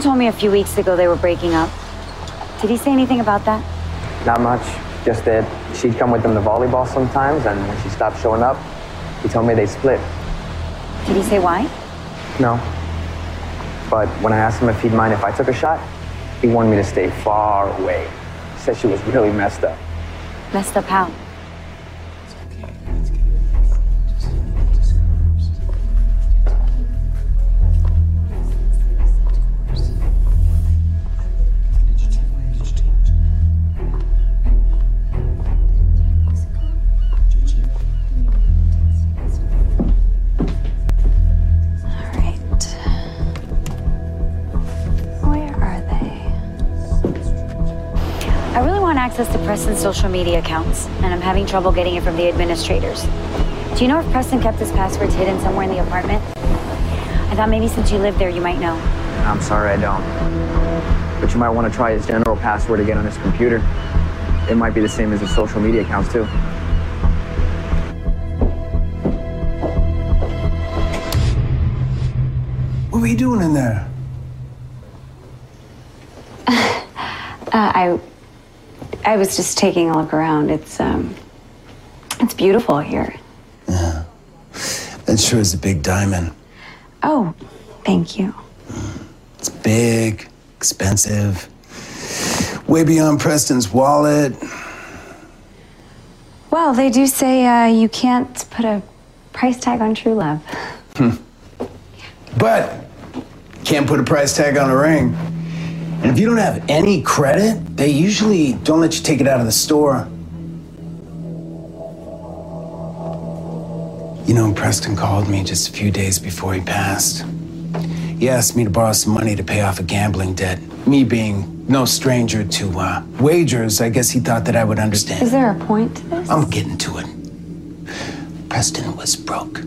Told me a few weeks ago they were breaking up. Did he say anything about that? Not much. Just that she'd come with him to volleyball sometimes, and when she stopped showing up, he told me they split. Did he say why? No. But when I asked him if he'd mind if I took a shot, he wanted me to stay far away. He said she was really messed up. Messed up how? Access to Preston's social media accounts, and I'm having trouble getting it from the administrators. Do you know if Preston kept his passwords hidden somewhere in the apartment? I thought maybe since you live there, you might know. I'm sorry, I don't. But you might want to try his general password again on his computer. It might be the same as his social media accounts, too. What were you doing in there? [laughs] Uh, I, I was just taking a look around. It's um, it's beautiful here. Yeah, that sure is a big diamond. Oh, thank you. It's big, expensive, way beyond Preston's wallet. Well, they do say uh, you can't put a price tag on true love. Hmm. But can't put a price tag on a ring. And if you don't have any credit, they usually don't let you take it out of the store. You know, Preston called me just a few days before he passed. He asked me to borrow some money to pay off a gambling debt. Me being no stranger to uh, wagers, I guess he thought that I would understand. Is there a point to this? I'm getting to it. Preston was broke.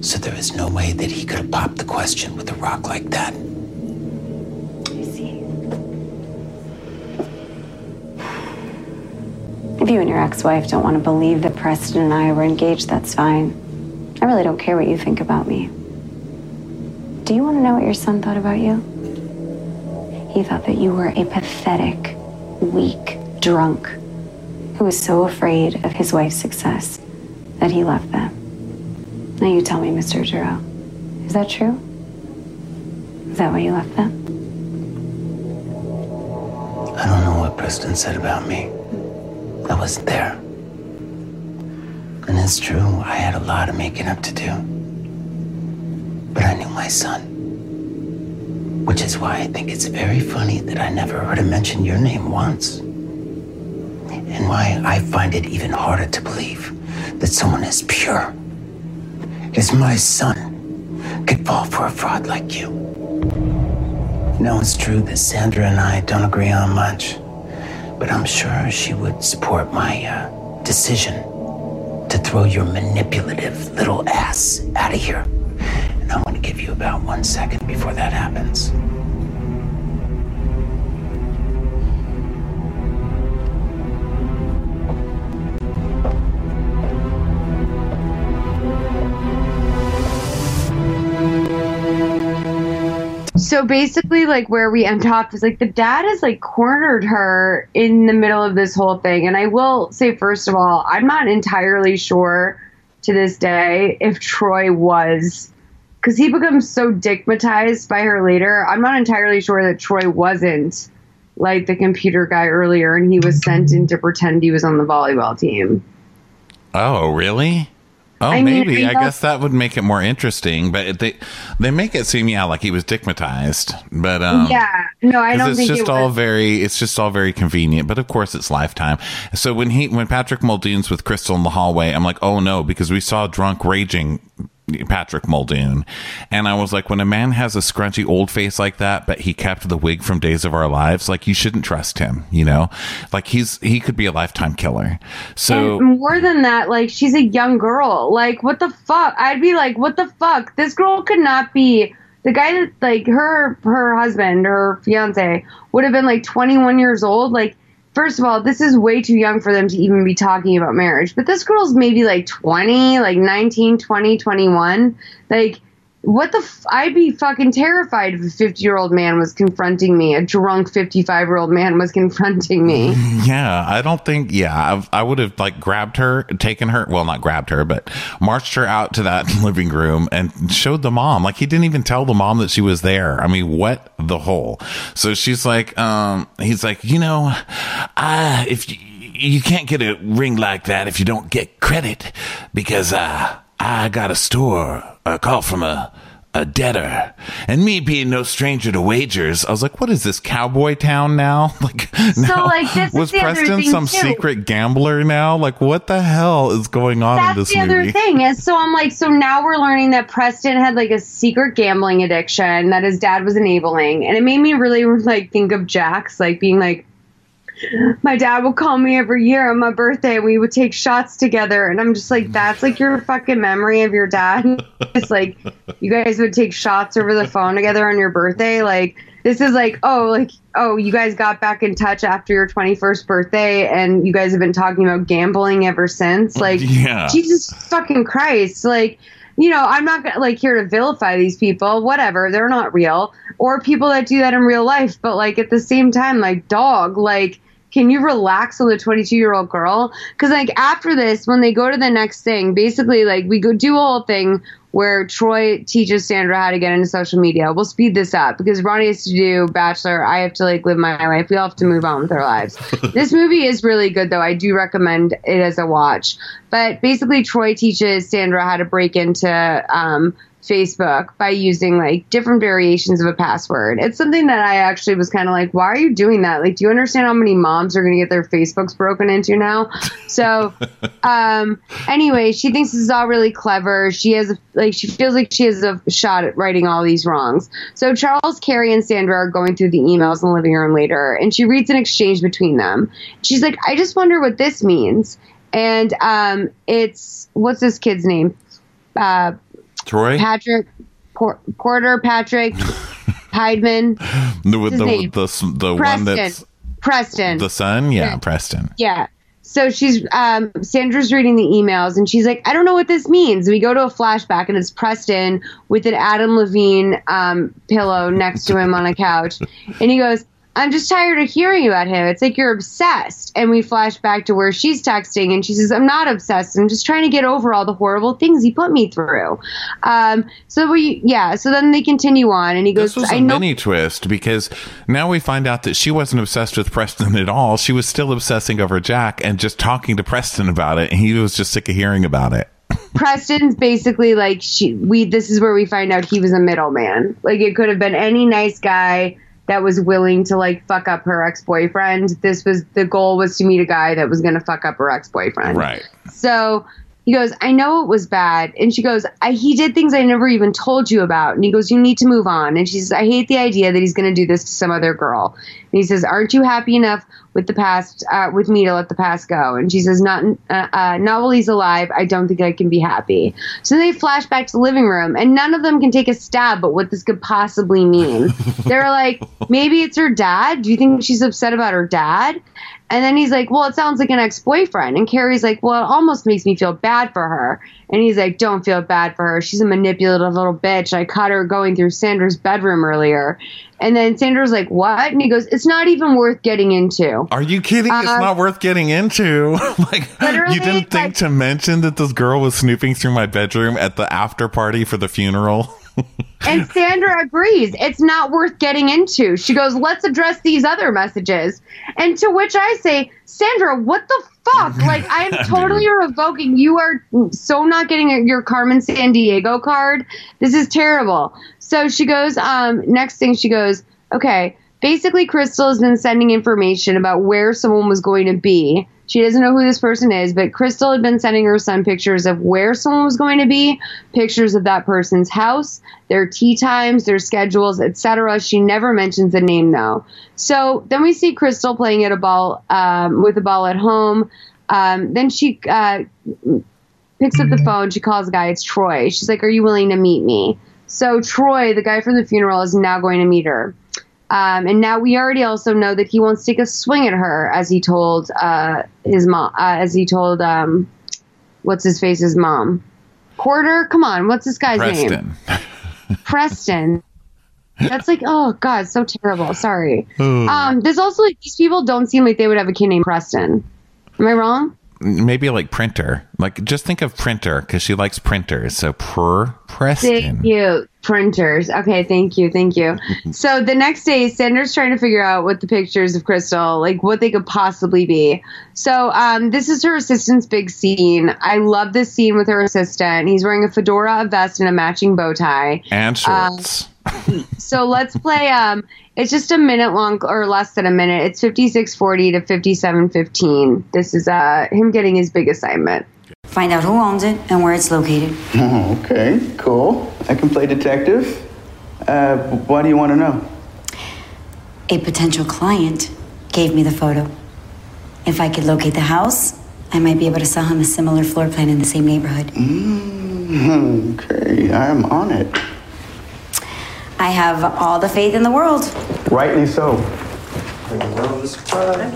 So there is no way that he could have popped the question with a rock like that. If you and your ex-wife don't want to believe that Preston and I were engaged, that's fine. I really don't care what you think about me. Do you want to know what your son thought about you? He thought that you were a pathetic, weak drunk who was so afraid of his wife's success that he left them. Now you tell me, Mr. Giroux. Is that true? Is that why you left them? I don't know what Preston said about me. I wasn't there. And it's true, I had a lot of making up to do. But I knew my son. Which is why I think it's very funny that I never heard him mention your name once. And why I find it even harder to believe that someone as pure as my son could fall for a fraud like you. Now it's true that Sandra and I don't agree on much. But I'm sure she would support my uh, decision to throw your manipulative little ass out of here. And I'm gonna give you about one second before that happens. So basically, like where we end up is like the dad has like cornered her in the middle of this whole thing. And I will say, first of all, I'm not entirely sure to this day if Troy was because he becomes so digmatized by her later. I'm not entirely sure that Troy wasn't like the computer guy earlier and he was sent in to pretend he was on the volleyball team. Oh, really? Oh, I mean, maybe. I I guess that would make it more interesting. But they they make it seem yeah like he was digmatized. But um, yeah, no, I don't it's think just it all very it's just all very convenient but of course it's lifetime so when he when patrick muldoon's with crystal in the hallway i'm like oh no because we saw drunk raging patrick muldoon and i was like when a man has a scrunchy old face like that but he kept the wig from days of our lives like you shouldn't trust him you know like he's he could be a lifetime killer so and more than that, like she's a young girl. Like what the fuck? I'd be like, what the fuck? This girl could not be the guy that like her her husband her fiance would have been like 21 years old. Like first of all, this is way too young for them to even be talking about marriage. But this girl's maybe like 20, like 19, 20, 21. Like what the f- I'd be fucking terrified if a 50 year old man was confronting me. A drunk 55 year old man was confronting me. [laughs] Yeah, I don't think. Yeah, I've, I would have like grabbed her, taken her. Well, not grabbed her, but marched her out to that [laughs] living room and showed the mom. Like he didn't even tell the mom that she was there. I mean, what the whole? So she's like, um, he's like, you know, I if you, you can't get a ring like that if you don't get credit because uh, I got a store a call from a a debtor. And me being no stranger to wagers, I was like, what is this cowboy town now? [laughs] Like, now, like, this is was Preston some too. secret gambler now? Like, what the hell is going on in That's this the other thing is so I'm like so now we're learning that Preston had like a secret gambling addiction that his dad was enabling and it made me really like think of Jax like being like my dad would call me every year on my birthday. We would take shots together. And I'm just like that's like your fucking memory of your dad. [laughs] It's like you guys would take shots over the phone together on your birthday. Like this is like oh like oh you guys got back in touch after your 21st birthday and you guys have been talking about gambling ever since. Oh, like Yeah. jesus fucking christ. Like you know i'm not like here to vilify these people. Whatever. They're not real. Or people that do that in real life. But like at the same time like dog like can you relax on the 22 year old girl because like after this when they go to the next thing basically like we go do a whole thing where Troy teaches Sandra how to get into social media. We'll speed this up because Ronnie has to do Bachelor. I have to like live my life. We all have to move on with our lives. [laughs] this movie is really good though. I do recommend it as a watch. But basically, Troy teaches Sandra how to break into um, Facebook by using like different variations of a password. It's something that I actually was kind of like, why are you doing that? Like, do you understand how many moms are going to get their Facebooks broken into now? So, [laughs] um, anyway, she thinks this is all really clever. She has a, like, she feels like she has a shot at righting all these wrongs. So Charles, Carrie, and Sandra are going through the emails in the living room later, and she reads an exchange between them. She's like, I just wonder what this means. And um, it's what's this kid's name? Uh, Troy? Patrick Por- Porter Patrick [laughs] Heidman. The, with the, name? the, the one that's Preston. the son? Yeah, Yeah. Preston. Yeah. So she's um, Sandra's reading the emails and she's like, I don't know what this means. We go to a flashback and it's Preston with an Adam Levine um, pillow next to him on a couch, and he goes, "I'm just tired of hearing about him. It's like you're obsessed." And we flash back to where she's texting and she says, "I'm not obsessed. I'm just trying to get over all the horrible things he put me through." Um, so we, yeah. So then they continue on, and he goes, This was "I a know." mini twist because now we find out that she wasn't obsessed with Preston at all. She was still obsessing over Jack and just talking to Preston about it. And he was just sick of hearing about it. Preston's basically like she we this is where we find out he was a middleman. Like it could have been any nice guy that was willing to like fuck up her ex-boyfriend. This was the goal was to meet a guy that was going to fuck up her ex-boyfriend. Right. So He goes, I know it was bad. And she goes, I, he did things I never even told you about. And he goes, You need to move on. And she says, I hate the idea that he's going to do this to some other girl. And he says, Aren't you happy enough with the past, uh, with me to let the past go? And she says, Not, uh, uh, not while he's alive. I don't think I can be happy. So they flash back to the living room, and none of them can take a stab at what this could possibly mean. [laughs] They're like, Maybe it's her dad. Do you think she's upset about her dad? And then he's like, Well, it sounds like an ex boyfriend. And Carrie's like, Well, it almost makes me feel bad for her. And he's like, Don't feel bad for her. She's a manipulative little bitch. I caught her going through Sandra's bedroom earlier. And then Sandra's like, What? And he goes, It's not even worth getting into. Are you kidding? it's Uh, not worth getting into. [laughs] like, you didn't think to mention that this girl was snooping through my bedroom at the after party for the funeral? [laughs] And Sandra agrees. It's not worth getting into. She goes, Let's address these other messages. And to which I say, Sandra, what the fuck? [laughs] Like, I'm totally revoking. You are so not getting your Carmen Sandiego card. This is terrible. So she goes, um, next thing she goes, Okay, basically, Crystal has been sending information about where someone was going to be. She doesn't know who this person is, but Crystal had been sending her son pictures of where someone was going to be, pictures of that person's house, their tee times, their schedules, etc. She never mentions the name though. So then we see Crystal playing at a ball um, with a ball at home. Um, then she uh, picks up the phone. She calls the guy. It's Troy. She's like, "Are you willing to meet me?" So Troy, the guy from the funeral, is now going to meet her. Um, and now we already also know that he wants to take a swing at her, as he told uh, his mom, uh, as he told um, what's his face's mom, Porter. Come on, what's this guy's name? Preston. [laughs] Preston. That's like, oh god, so terrible. Sorry. Um, there's also like these people don't seem like they would have a kid named Preston. Am I wrong? Maybe like printer. Like, just think of printer because she likes printers. So, per Preston. Thank you. Printers. Okay, thank you, thank you. so the next day, Sandra's trying to figure out what the pictures of Crystal, like what they could possibly be. So um, this is her assistant's big scene. I love this scene with her assistant. He's wearing a fedora, a vest, and a matching bow tie. And shorts. So let's play. Um, it's just a minute long or less than a minute. It's fifty six forty to fifty seven fifteen. This is uh him getting his big assignment. Find out who owns it and where it's located. Oh, [laughs] okay, cool. I can play detective. Uh, why do you want to know? A potential client gave me the photo. If I could locate the house, I might be able to sell him a similar floor plan in the same neighborhood. Mm, [laughs] okay, I'm on it. I have all the faith in the world. Rightly so. Sorry.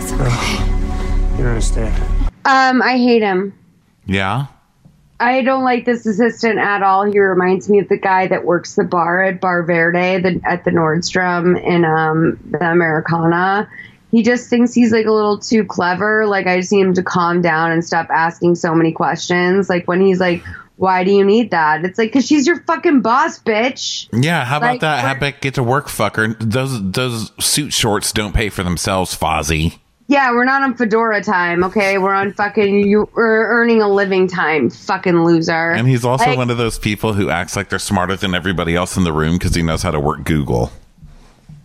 Sorry. You don't understand. Um, I hate him. Yeah. I don't like this assistant at all. He reminds me of the guy that works the bar at Bar Verde the, at the Nordstrom in um, the Americana. He just thinks he's like a little too clever. Like I just need him to calm down and stop asking so many questions. Like when he's like, "Why do you need that?" It's like, "Cause she's your fucking boss, bitch." Yeah, how about Like, that? How about get to work, fucker? Those those suit shorts don't pay for themselves, Fozzie. Yeah, we're not on fedora time, okay? We're on fucking you. We're earning a living time, fucking loser. And he's also Like- one of those people who acts like they're smarter than everybody else in the room because he knows how to work Google.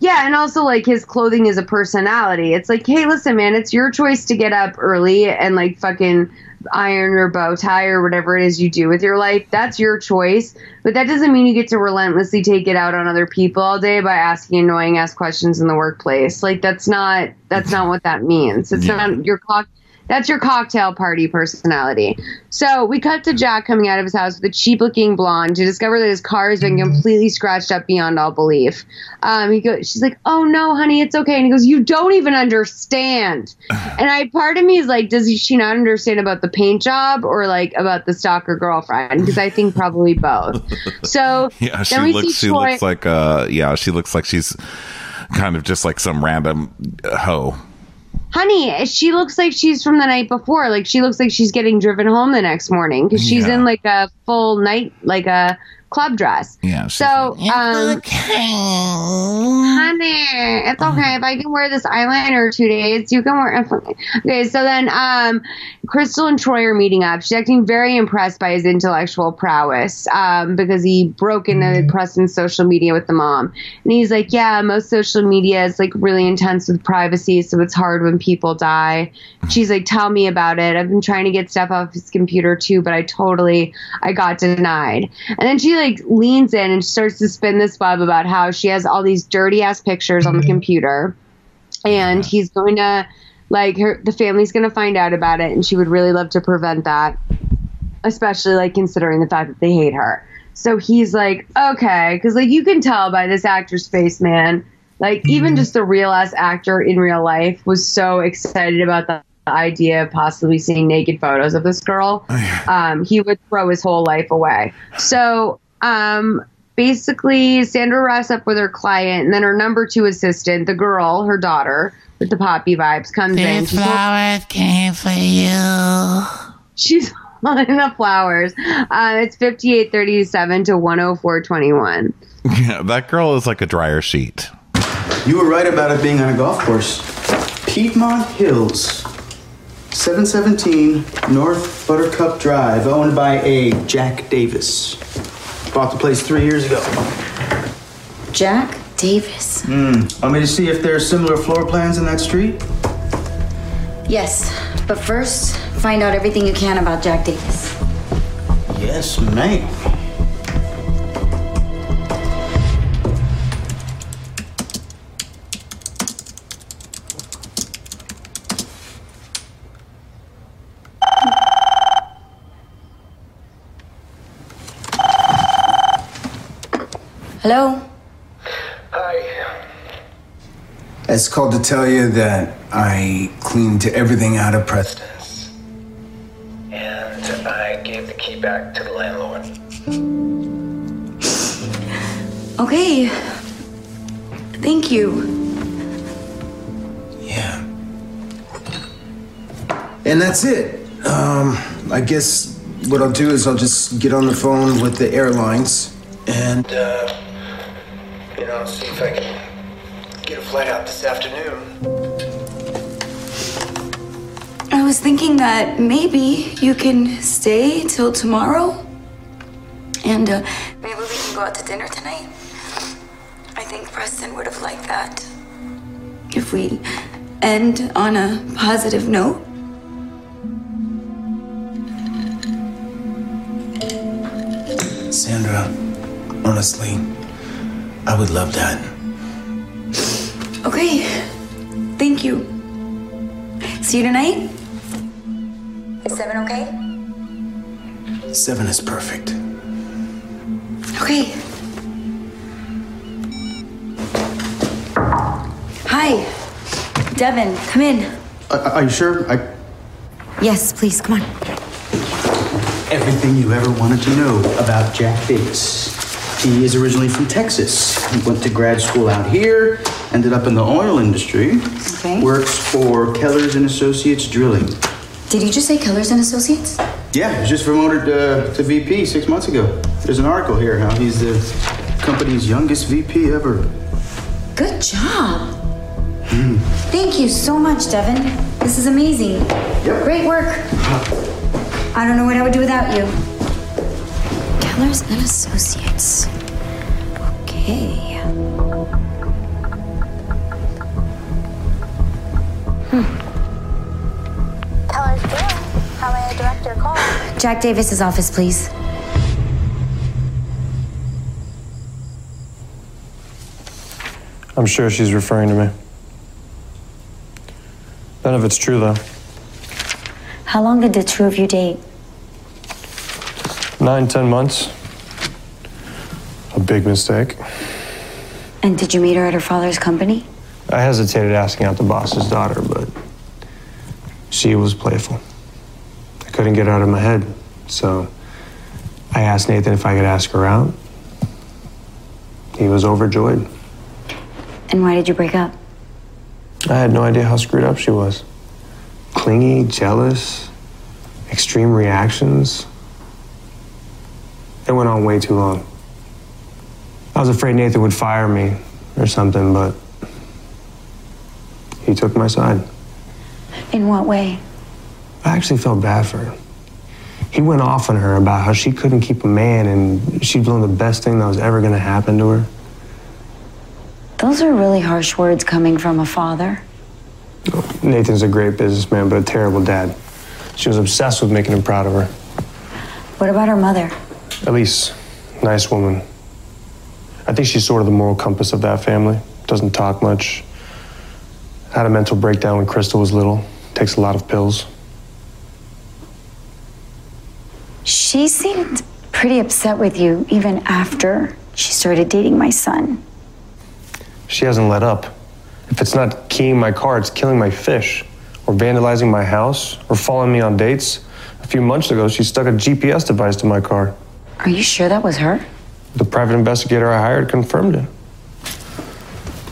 Yeah, and also like his clothing is a personality. It's like, hey, listen, man, it's your choice to get up early and like fucking iron your bow tie or whatever it is you do with your life. That's your choice. But that doesn't mean you get to relentlessly take it out on other people all day by asking annoying ass questions in the workplace. Like that's not that's not what that means. It's Yeah. not your cock that's your cocktail party personality. So we cut to Jack coming out of his house with a cheap looking blonde to discover that his car has been completely scratched up beyond all belief. Um, he goes, she's like, "Oh no, honey, it's okay." And he goes, "You don't even understand." [sighs] and I, part of me is like, does she not understand about the paint job or like about the stalker girlfriend? Because I think probably both. [laughs] So Yeah, she then we looks. see She Troy- looks like uh, yeah, she looks like she's kind of just like some random uh, hoe. Honey she looks like she's from the night before like she looks like she's getting driven home the next morning because she's Yeah. in like a full night, like a club dress. Yeah. So, um, honey, it's okay. If I can wear this eyeliner two days, you can wear it. Okay, so then um, Crystal and Troy are meeting up. She's acting very impressed by his intellectual prowess um, because he broke into Preston's social media with the mom. And he's like, Yeah, most social media is like really intense with privacy, so it's hard when people die. She's like, Tell me about it. I've been trying to get stuff off his computer too, but I totally, I got denied. And then she like leans in and starts to spin this web about how she has all these dirty ass pictures on the computer. And he's going to like her the family's going to find out about it and she would really love to prevent that especially like considering the fact that they hate her. So he's like okay because like you can tell by this actor's face man. Like even just the real ass actor in real life was so excited about the idea of possibly seeing naked photos of this girl. [sighs] Um, he would throw his whole life away. So um, basically sandra wraps up with her client and then her number two assistant the girl her daughter with the poppy vibes comes in These She's all- flowers came for you. She's [laughs] holding the flowers. Uh, it's 5837 to 10421. Yeah, [laughs] that girl is like a dryer sheet. You were right about it being on a golf course. Piedmont Hills, 717 North Buttercup Drive, owned by a Jack Davis. Bought the place three years ago. Jack Davis. Hmm. Want me to see if there are similar floor plans in that street? Yes, but first, find out everything you can about Jack Davis. Yes, ma'am. Hello? Hi. It's called to tell you that I cleaned everything out of Preston's. And I gave the key back to the landlord. Okay. Thank you. Yeah. And that's it. Um, I guess what I'll do is I'll just get on the phone with the airlines and, uh, you know, see if I can get a flight out this afternoon. I was thinking that maybe you can stay till tomorrow. And uh, maybe we can go out to dinner tonight. I think Preston would have liked that. If we end on a positive note. Sandra, honestly, I would love that. Okay. Thank you. See you tonight? Is seven okay? Seven is perfect. Okay. Hi. Devin, come in. Uh, are you sure? I, Yes, please, come on. everything you ever wanted to know about Jack Davis. He is originally from Texas. He went to grad school out here, ended up in the oil industry. Okay. Works for Keller's and Associates Drilling. Did you just say Kellers and Associates? Yeah, he was just promoted uh, to VP six months ago. There's an article here how he's the company's youngest VP ever. Good job. Thank you so much, Devin. This is amazing. Yep. Great work. I don't know what I would do without you. Kellers and Associates. Okay. Keller's Drilling. How may I direct your call? Jack Davis's office, please. I'm sure she's referring to me. None of it's true, though. How long did the two of you date? Nine, ten months. A big mistake. And did you meet her at her father's company? I hesitated asking out the boss's daughter, but she was playful. I couldn't get her out of my head, so I asked Nathan if I could ask her out. He was overjoyed. And why did you break up? I had no idea how screwed up she was. Clingy, jealous, extreme reactions. It went on way too long. I was afraid Nathan would fire me or something, but he took my side. In what way? I actually felt bad for her. He went off on her about how she couldn't keep a man and she'd blown the best thing that was ever going to happen to her. Those are really harsh words coming from a father. Nathan's a great businessman, but a terrible dad. She was obsessed with making him proud of her. What about her mother? Elise, nice woman. I think she's sort of the moral compass of that family. Doesn't talk much. Had a mental breakdown when Crystal was little. Takes a lot of pills. She seemed pretty upset with you even after she started dating my son. She hasn't let up. If it's not keying my car, it's killing my fish, or vandalizing my house, or following me on dates. A few months ago, she stuck a GPS device to my car. Are you sure that was her? The private investigator I hired confirmed it.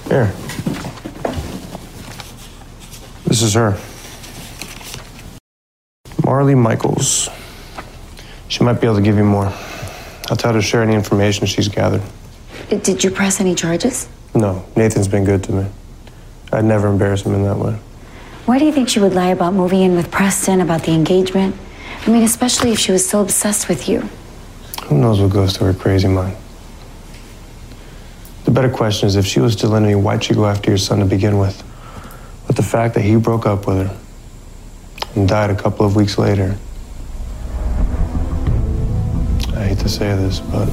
Here. This is her. Marley Michaels. She might be able to give you more. I'll tell her to share any information she's gathered. Uh, did you press any charges? No, Nathan's been good to me. I'd never embarrass him in that way. Why do you think she would lie about moving in with Preston, about the engagement? I mean, especially if she was so obsessed with you. Who knows what goes through her crazy mind? The better question is if she was still me, why'd she go after your son to begin with? But the fact that he broke up with her and died a couple of weeks later. I hate to say this, but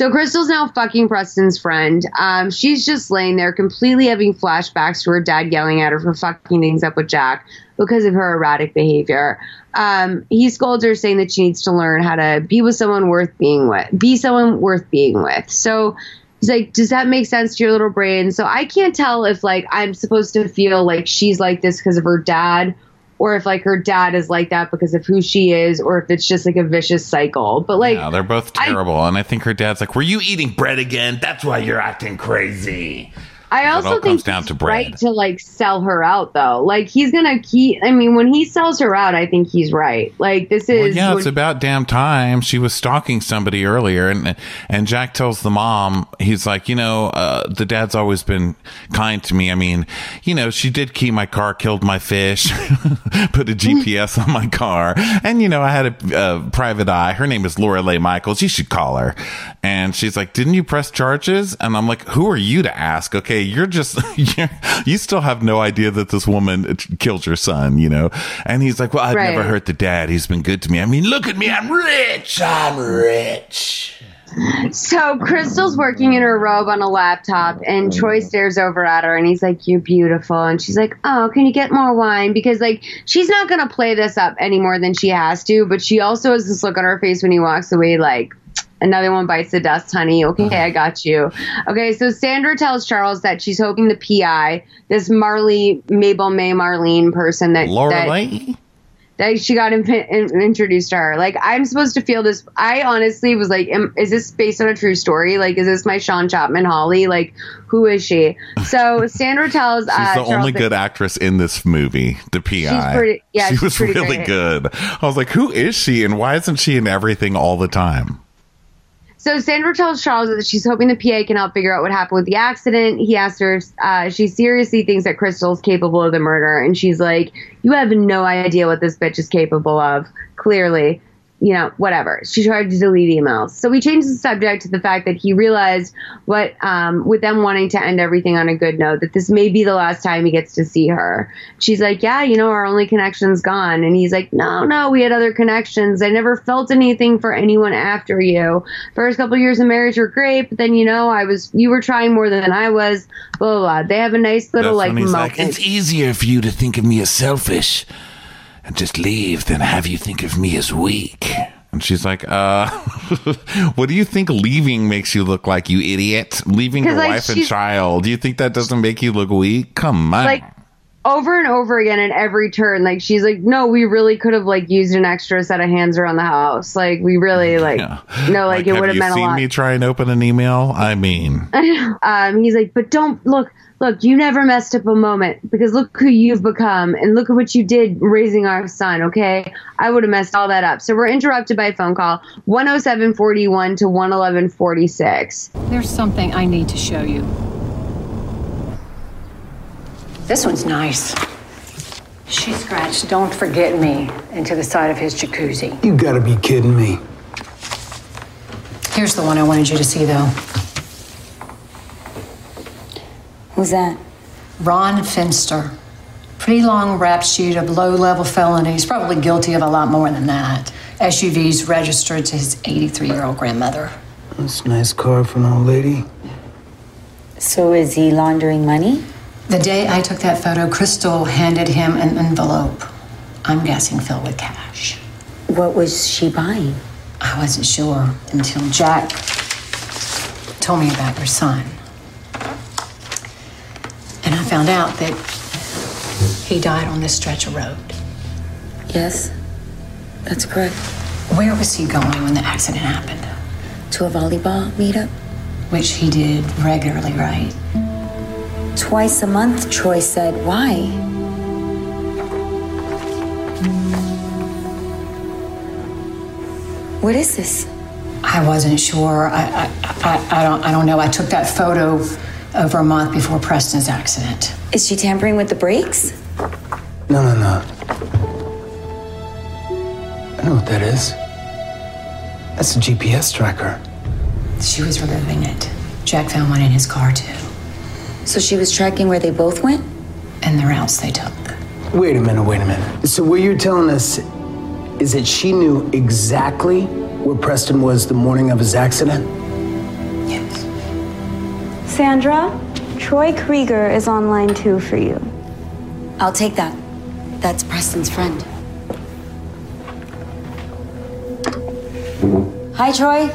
So Crystal's now fucking Preston's friend. Um, she's just laying there, completely having flashbacks to her dad yelling at her for fucking things up with Jack because of her erratic behavior. Um, he scolds her, saying that she needs to learn how to be with someone worth being with, be someone worth being with. So he's like, "Does that make sense to your little brain?" So I can't tell if like I'm supposed to feel like she's like this because of her dad. Or if like her dad is like that because of who she is, or if it's just like a vicious cycle. But like, yeah, they're both terrible. and I think her dad's like, Were you eating bread again? That's why you're acting crazy. I It also all think comes down to bread. right to like sell her out though. Like he's gonna keep. I mean, when he sells her out, I think he's right. Like this Well, is yeah, when- it's about damn time. She was stalking somebody earlier, and and Jack tells the mom, he's like, you know, uh, the dad's always been kind to me. I mean, you know, she did key my car, killed my fish, [laughs] put a GPS on my car, and you know, I had a, uh private eye. Her name is Lorelei Michaels. You should call her. And she's like, didn't you press charges? And I'm like, who are you to ask? Okay, you're just [laughs] you're, you still have no idea that this woman killed your son, you know. And he's like, well, I've Right. never hurt the dad. He's been good to me. I mean, look at me. I'm rich. I'm rich. So Crystal's working in her robe on a laptop, and Troy stares over at her, and he's like, "You're beautiful," and she's like, "Oh, can you get more wine?" Because like she's not gonna play this up any more than she has to, but she also has this look on her face when he walks away, like. Another one bites the dust, honey. Okay, I got you. Okay, so Sandra tells Charles that she's hoping the PI, this Marley Mabel May Marlene person that that Lorelei? that she got in, in, introduced to her. Like I'm supposed to feel this. I honestly was like, am, is this based on a true story? Like, is this my Sean Chapman Holly? Like, who is she? So [laughs] Sandra tells. She's uh, the Charles only that- good actress in this movie, the PI. She's pretty- yeah, she was really great. good. I was like, who is she, and why isn't she in everything all the time? So Sandra tells Charles that she's hoping the PA can help figure out what happened with the accident. He asks her if uh, she seriously thinks that Crystal's capable of the murder, and she's like, "You have no idea what this bitch is capable of. Clearly, you know, whatever." She tried to delete emails. So we changed the subject to the fact that he realized what, um, with them wanting to end everything on a good note, that this may be the last time he gets to see her. She's like, "Yeah, you know, our only connection's gone," and he's like, "No, no, we had other connections. I never felt anything for anyone after you." first couple years of marriage were great, but then you know I was you were trying more than I was. Blah blah. blah. They have a nice little That's like moment. like, it's easier for you to think of me as selfish and just leave than have you think of me as weak. And she's like, uh, [laughs] what do you think leaving makes you look like, you idiot? Leaving your like, wife and child. Do you think that doesn't make you look weak? Come on. like over and over again in every turn. Like she's like, no, we really could have like used an extra set of hands around the house. Like we really like, no, like, it would have you meant a seen lot. me try and open an email? I mean, [laughs] um, he's like, but don't look, look, you never messed up a moment because look who you've become and look at what you did raising our son. Okay, I would have messed all that up. So we're interrupted by a phone call, one hundred seven forty one to one eleven forty six. There's something I need to show you. This one's nice. She scratched Don't Forget Me into the side of his jacuzzi. You gotta be kidding me. Here's the one I wanted you to see, though. Who's that? Ron Finster. Pretty long rap sheet of low level felonies, probably guilty of a lot more than that. SUVs registered to his 83 year old grandmother. That's a nice car for an old lady. So is he laundering money? The day I took that photo, Crystal handed him an envelope. I'm guessing filled with cash. What was she buying? I wasn't sure until Jack told me about your son. And I found out that he died on this stretch of road. Yes, that's correct. Where was he going when the accident happened? To a volleyball meetup? Which he did regularly, right? Twice a month, Troy said. Why? What is this? I wasn't sure. I, I, I, I don't I don't know. I took that photo over a month before Preston's accident. Is she tampering with the brakes? No, no, no. I know what that is. That's a GPS tracker. She was removing it. Jack found one in his car too. So she was tracking where they both went? And the routes they took. Wait a minute, wait a minute. So what you're telling us is that she knew exactly where Preston was the morning of his accident? Sandra, Troy Krieger is on line two for you. I'll take that. That's Preston's friend. Hi, Troy.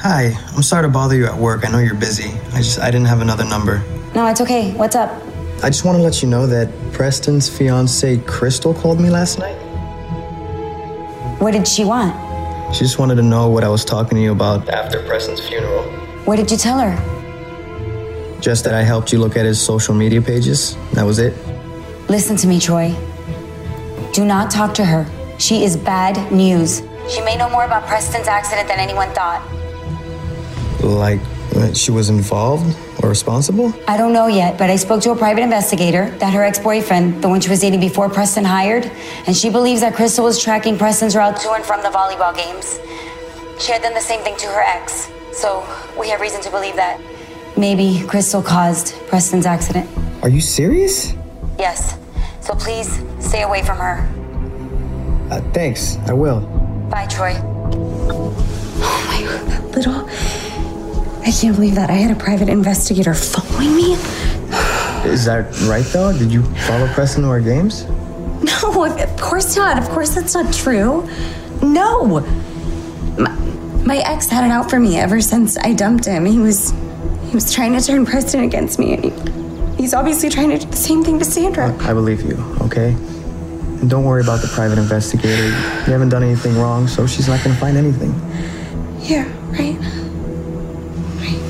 Hi, I'm sorry to bother you at work. I know you're busy. I just I didn't have another number. No, it's okay. What's up? I just want to let you know that Preston's fiance Crystal called me last night. What did she want? She just wanted to know what I was talking to you about after Preston's funeral. What did you tell her? Just that I helped you look at his social media pages. That was it. Listen to me, Troy. Do not talk to her. She is bad news. She may know more about Preston's accident than anyone thought. Like uh, she was involved or responsible? I don't know yet, but I spoke to a private investigator that her ex boyfriend, the one she was dating before Preston hired, and she believes that Crystal was tracking Preston's route to and from the volleyball games. She had done the same thing to her ex, so we have reason to believe that maybe Crystal caused Preston's accident. Are you serious? Yes, so please stay away from her. Uh, thanks. I will. Bye, Troy. Oh my god, that little. I can't believe that. I had a private investigator following me. Is that right though? Did you follow Preston to our games? No, of, course not. Of course that's not true. No. My, my ex had it out for me ever since I dumped him. He was was trying to turn Preston against me. And he, he's obviously trying to do the same thing to Sandra. I believe you, okay? And don't worry about the private investigator. You haven't done anything wrong, so she's not gonna find anything. Yeah, right. Right.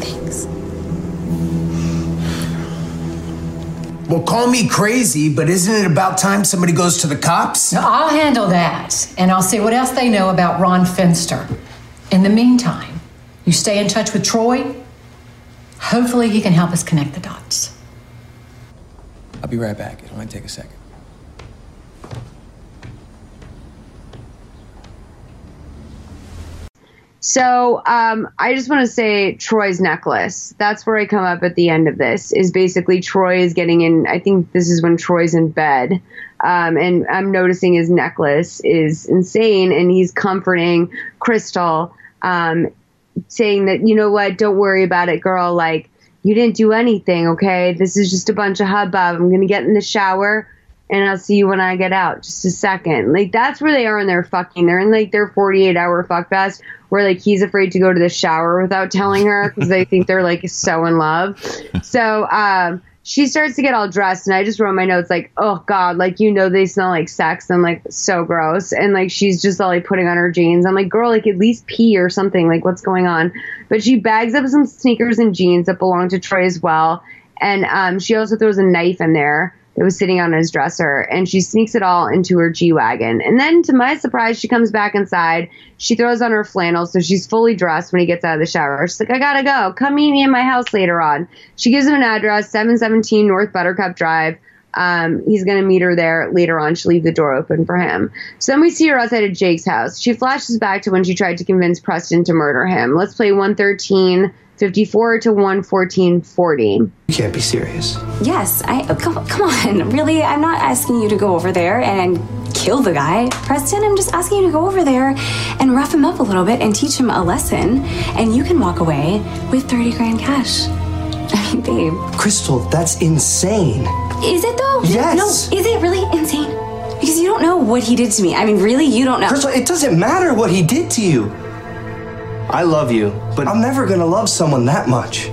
Thanks. Well, call me crazy, but isn't it about time somebody goes to the cops? Now, I'll handle that, and I'll see what else they know about Ron Finster. In the meantime, you stay in touch with Troy. Hopefully, he can help us connect the dots. I'll be right back. It might take a second. So um, I just want to say Troy's necklace. That's where I come up at the end of this. Is basically Troy is getting in. I think this is when Troy's in bed, um, and I'm noticing his necklace is insane, and he's comforting Crystal, um, saying that you know what, don't worry about it, girl. Like you didn't do anything, okay? This is just a bunch of hubbub. I'm gonna get in the shower and I'll see you when I get out. Just a second. Like that's where they are in their fucking. They're in like their 48 hour fuck fest where like he's afraid to go to the shower without telling her because they think they're like so in love. So um, she starts to get all dressed, and I just wrote my notes like, "Oh God, like you know they smell like sex and like so gross." And like she's just all like putting on her jeans. I'm like, "Girl, like at least pee or something. Like what's going on?" But she bags up some sneakers and jeans that belong to Troy as well, and um, she also throws a knife in there that was sitting on his dresser, and she sneaks it all into her G wagon. And then, to my surprise, she comes back inside. She throws on her flannel, so she's fully dressed when he gets out of the shower. She's like, "I gotta go. Come meet me in my house later on." She gives him an address, 717 North Buttercup Drive. Um, he's gonna meet her there later on. She'll leave the door open for him. So then we see her outside of Jake's house. She flashes back to when she tried to convince Preston to murder him. Let's play 113. 54 to 114.40. You can't be serious. Yes, I oh, come, come on. [laughs] Really, I'm not asking you to go over there and kill the guy. Preston, I'm just asking you to go over there and rough him up a little bit and teach him a lesson, and you can walk away with 30 grand cash. [laughs] I mean, babe. Crystal, that's insane. Is it though? Yes. No, is it really insane? Because you don't know what he did to me. I mean, really, you don't know. Crystal, it doesn't matter what he did to you. I love you, but I'm never gonna love someone that much.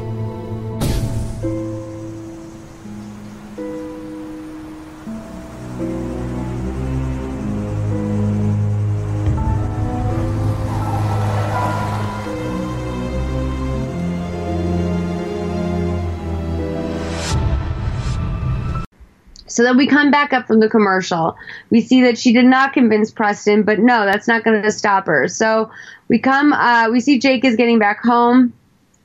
So then we come back up from the commercial. We see that she did not convince Preston, but no, that's not going to stop her. So we come, uh, we see Jake is getting back home.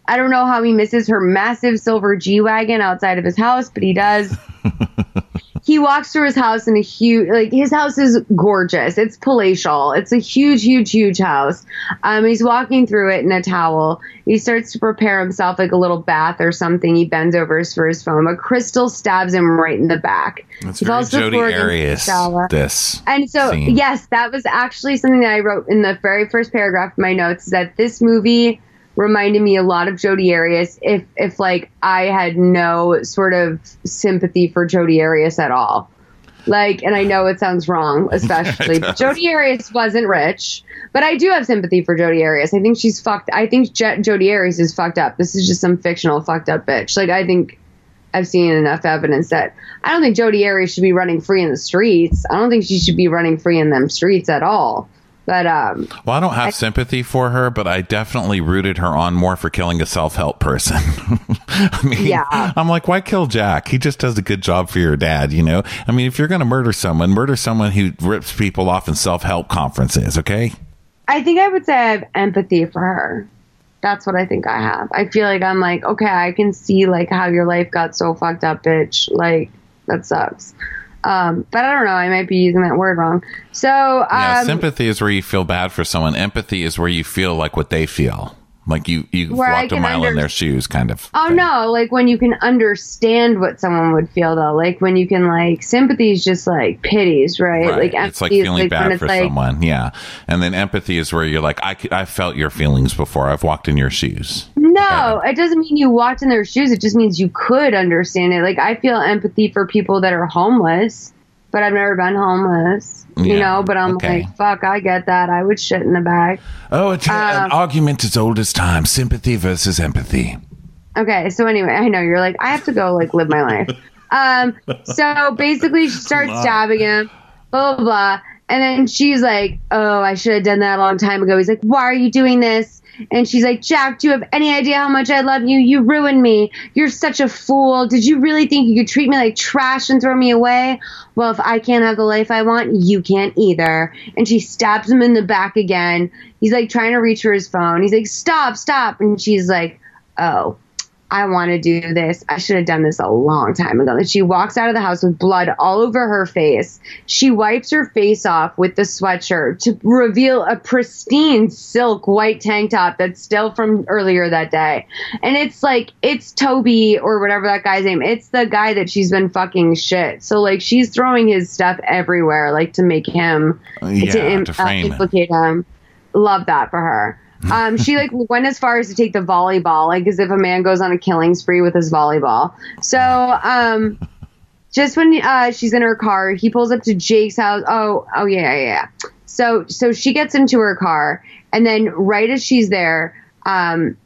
I don't know how he misses her massive silver G Wagon outside of his house, but he does. [laughs] he walks through his house in a huge, like, his house is gorgeous. It's palatial. It's a huge, huge, huge house. Um, he's walking through it in a towel. He starts to prepare himself like a little bath or something. He bends over for his phone. A crystal stabs him right in the back. That's He falls Jody floor against the Arias. This. And so, scene. yes, that was actually something that I wrote in the very first paragraph of my notes. Is that this movie reminded me a lot of Jodi Arias. If if like I had no sort of sympathy for Jodi Arias at all, like, and I know it sounds wrong, [laughs] especially does. Jodi Arias wasn't rich, but I do have sympathy for Jodi Arias. I think she's fucked. I think Je- Jodi Arias is fucked up. This is just some fictional fucked up bitch. Like, I think. I've seen enough evidence that I don't think Jodi Arias should be running free in the streets. I don't think she should be running free in them streets at all. But um, Well, I don't have sympathy for her, but I definitely rooted her on more for killing a self help person. [laughs] I mean, Yeah. I'm like, why kill Jack? He just does a good job for your dad, you know? I mean, if you're going to murder someone, murder someone who rips people off in self help conferences, okay? I think I would say I have empathy for her. That's what I think I have. I feel like I'm like, okay, I can see like how your life got so fucked up, bitch. Like that sucks. Um, but I don't know. I might be using that word wrong. So um, yeah, sympathy is where you feel bad for someone. Empathy is where you feel like what they feel. Like you, you Where walked a mile in their shoes, kind of. Oh no, like when you can understand what someone would feel though. Like when you can like sympathy is just like pities, right? Right. Like it's like feeling when bad for like, someone. Yeah. And then empathy is where you're like, I, I felt your feelings before. I've walked in your shoes. No, it doesn't mean you walked in their shoes. It just means you could understand it. Like I feel empathy for people that are homeless, but I've never been homeless. You know, but I'm okay. like, fuck, I get that. I would shit in the bag. Oh, it's an Um, argument as old as time. Sympathy versus empathy. Okay, so anyway, I know you're like, I have to go like live my life. Um, so basically, she [laughs] starts stabbing him, blah blah blah, and then she's like, "Oh, I should have done that a long time ago." He's like, "Why are you doing this?" And she's like, "Jack, do you have any idea how much I love you? You ruined me. You're such a fool. Did you really think you could treat me like trash and throw me away? Well, if I can't have the life I want, you can't either." And she stabs him in the back again. He's like trying to reach for his phone. He's like, "Stop, stop!" And she's like, "Oh." I want to do this. I should have done this a long time ago. And she walks out of the house with blood all over her face. She wipes her face off with the sweatshirt to reveal a pristine silk white tank top that's still from earlier that day. And it's like, it's Toby or whatever that guy's name. It's the guy that she's been fucking shit. So, like, she's throwing his stuff everywhere, like, to make him, Yeah, to, to uh, it. implicate him. Love that for her. [laughs] Um, she like went as far as to take the volleyball, like as if a man goes on a killing spree with his volleyball. So, um, just when uh, she's in her car, he pulls up to Jake's house. Oh, oh yeah, yeah. So, so she gets into her car, and then right as she's there, um,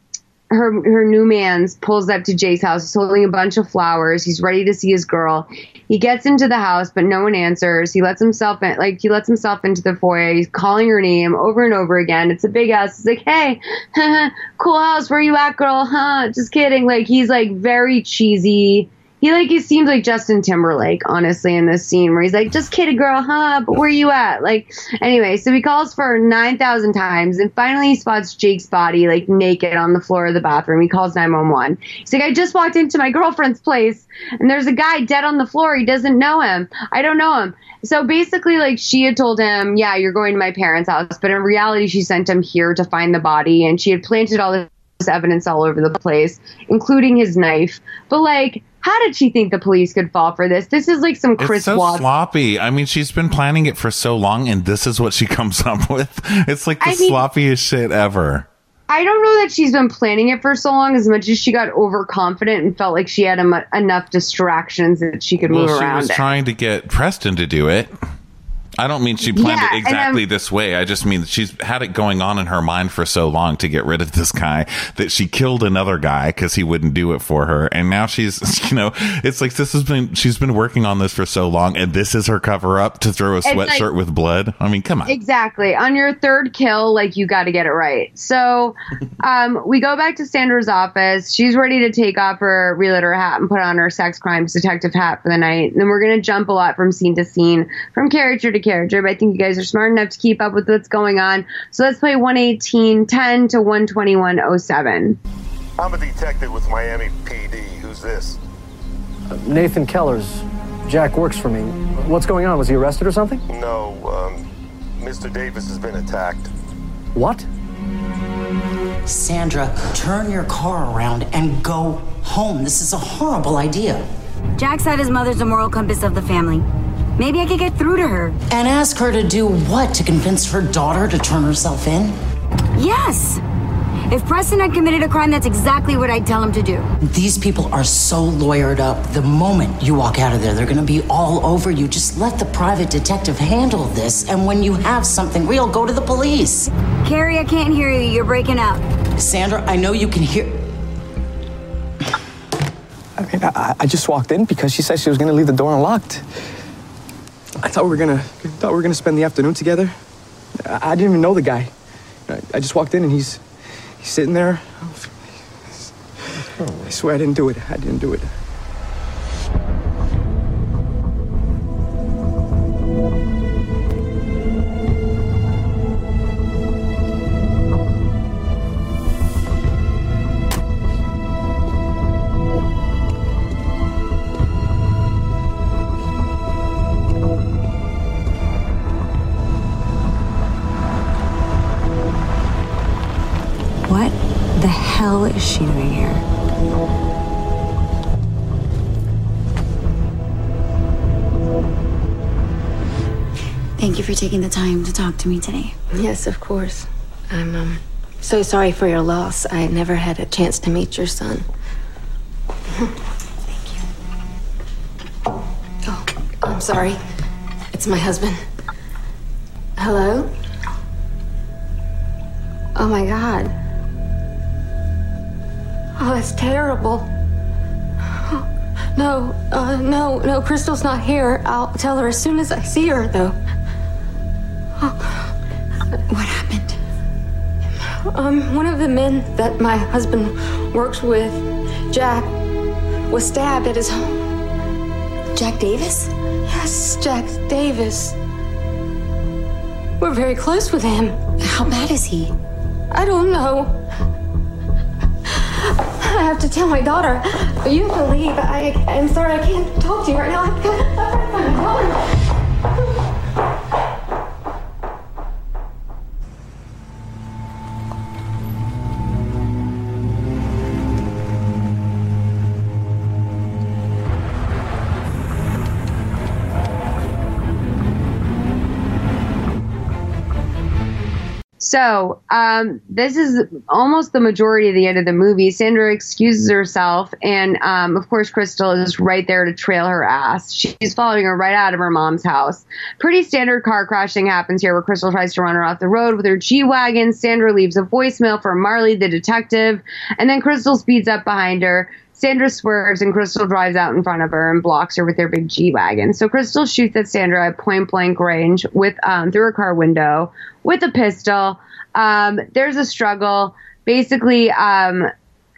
her her new man's pulls up to Jay's house. He's holding a bunch of flowers. He's ready to see his girl. He gets into the house, but no one answers. He lets himself in, like he lets himself into the foyer. He's calling her name over and over again. It's a big house. He's like, "Hey, [laughs] cool house. Where you at, girl? Huh? Just kidding." Like he's like very cheesy. He like he seems like Justin Timberlake, honestly, in this scene where he's like, "Just kidding, girl, huh? But where are you at?" Like, anyway, so he calls for nine thousand times, and finally he spots Jake's body like naked on the floor of the bathroom. He calls nine one one. He's like, "I just walked into my girlfriend's place, and there's a guy dead on the floor. He doesn't know him. I don't know him." So basically, like she had told him, "Yeah, you're going to my parents' house," but in reality, she sent him here to find the body, and she had planted all this evidence all over the place, including his knife. But like, how did she think the police could fall for this? This is like some Chris it's so Watts. sloppy. I mean, she's been planning it for so long, and this is what she [laughs] comes up with. It's like the I mean- sloppiest shit ever. I don't know that she's been planning it for so long as much as she got overconfident and felt like she had em- enough distractions that she could Well, move she around. was it. trying to get Preston to do it. I don't mean she planned Yeah, it exactly this way. I just mean that she's had it going on in her mind for so long to get rid of this guy that she killed another guy because he wouldn't do it for her. And now she's, [laughs] you know, it's like this has been, she's been working on this for so long and this is her cover up to throw a sweatshirt like- with blood. I mean, come on. Exactly. On your third kill, like you got to get it right. So, [laughs] um, we go back to Sandra's office. She's ready to take off her realtor hat and put on her sex crimes detective hat for the night. And then we're gonna jump a lot from scene to scene, from character to character. But I think you guys are smart enough to keep up with what's going on. So let's play 118.10 to 121.07. I'm a detective with Miami PD. Who's this? Nathan Kellers. Jack works for me. What's going on? Was he arrested or something? No, um, Mr. Davis has been attacked. What? Sandra, turn your car around and go home. This is a horrible idea. Jack said his mother's the moral compass of the family. Maybe I could get through to her. And ask her to do what? To convince her daughter to turn herself in? Yes! If Preston had committed a crime, that's exactly what I'd tell him to do. These people are so lawyered up. The moment you walk out of there, they're going to be all over you. Just let the private detective handle this. And when you have something real, go to the police. Carrie, I can't hear you. You're breaking up. Sandra, I know you can hear. I mean, I, I just walked in because she said she was going to leave the door unlocked. I thought we were gonna thought we were gonna spend the afternoon together. I, I didn't even know the guy. I, I just walked in and he's he's sitting there. I swear I didn't do it. I didn't do it. Hell is she doing here? Thank you for taking the time to talk to me today. Yes, of course. I'm um, so sorry for your loss. I never had a chance to meet your son. Thank you. Oh, I'm sorry. It's my husband. Hello? Oh my God. Oh, that's terrible. No, uh, no, no, Crystal's not here. I'll tell her as soon as I see her, though. What happened? Um, one of the men that my husband works with, Jack, was stabbed at his home. Jack Davis? Yes, Jack Davis. We're very close with him. How bad is he? I don't know. I have to tell my daughter. You leave. I, I'm sorry, I can't talk to you right now. I've got, to find my daughter. So, um, this is almost the majority of the end of the movie. Sandra excuses herself, and um, of course, Crystal is right there to trail her ass. She's following her right out of her mom's house. Pretty standard car crashing happens here where Crystal tries to run her off the road with her G Wagon. Sandra leaves a voicemail for Marley, the detective, and then Crystal speeds up behind her. Sandra swerves and Crystal drives out in front of her and blocks her with their big G wagon. So Crystal shoots at Sandra at point blank range with um, through her car window with a pistol. Um, there's a struggle. Basically, um,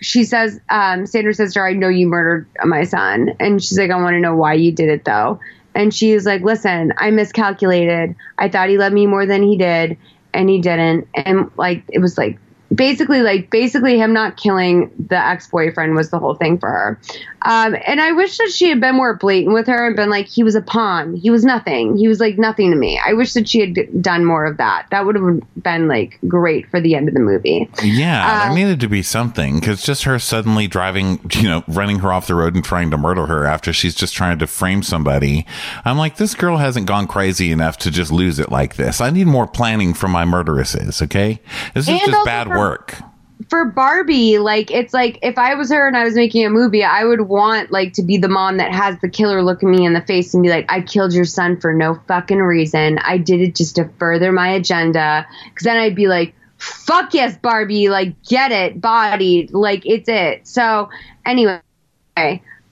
she says, um, Sandra says to her, I know you murdered my son. And she's like, I want to know why you did it though. And she's like, listen, I miscalculated. I thought he loved me more than he did, and he didn't. And like, it was like, basically like basically him not killing the ex-boyfriend was the whole thing for her um, and i wish that she had been more blatant with her and been like he was a pawn he was nothing he was like nothing to me i wish that she had d- done more of that that would have been like great for the end of the movie Yeah, Um, there needed to be something because just her suddenly driving, [laughs] you know, running her off the road and trying to murder her after she's just trying to frame somebody. I'm like, this girl hasn't gone crazy enough to just lose it like this. I need more planning from my murderesses, okay? This is just bad for- work. for Barbie, like it's like if I was her and I was making a movie, I would want like to be the mom that has the killer look at me in the face and be like, "I killed your son for no fucking reason. I did it just to further my agenda." Because then I'd be like, "Fuck yes, Barbie! Like get it, body, like it's it." So anyway,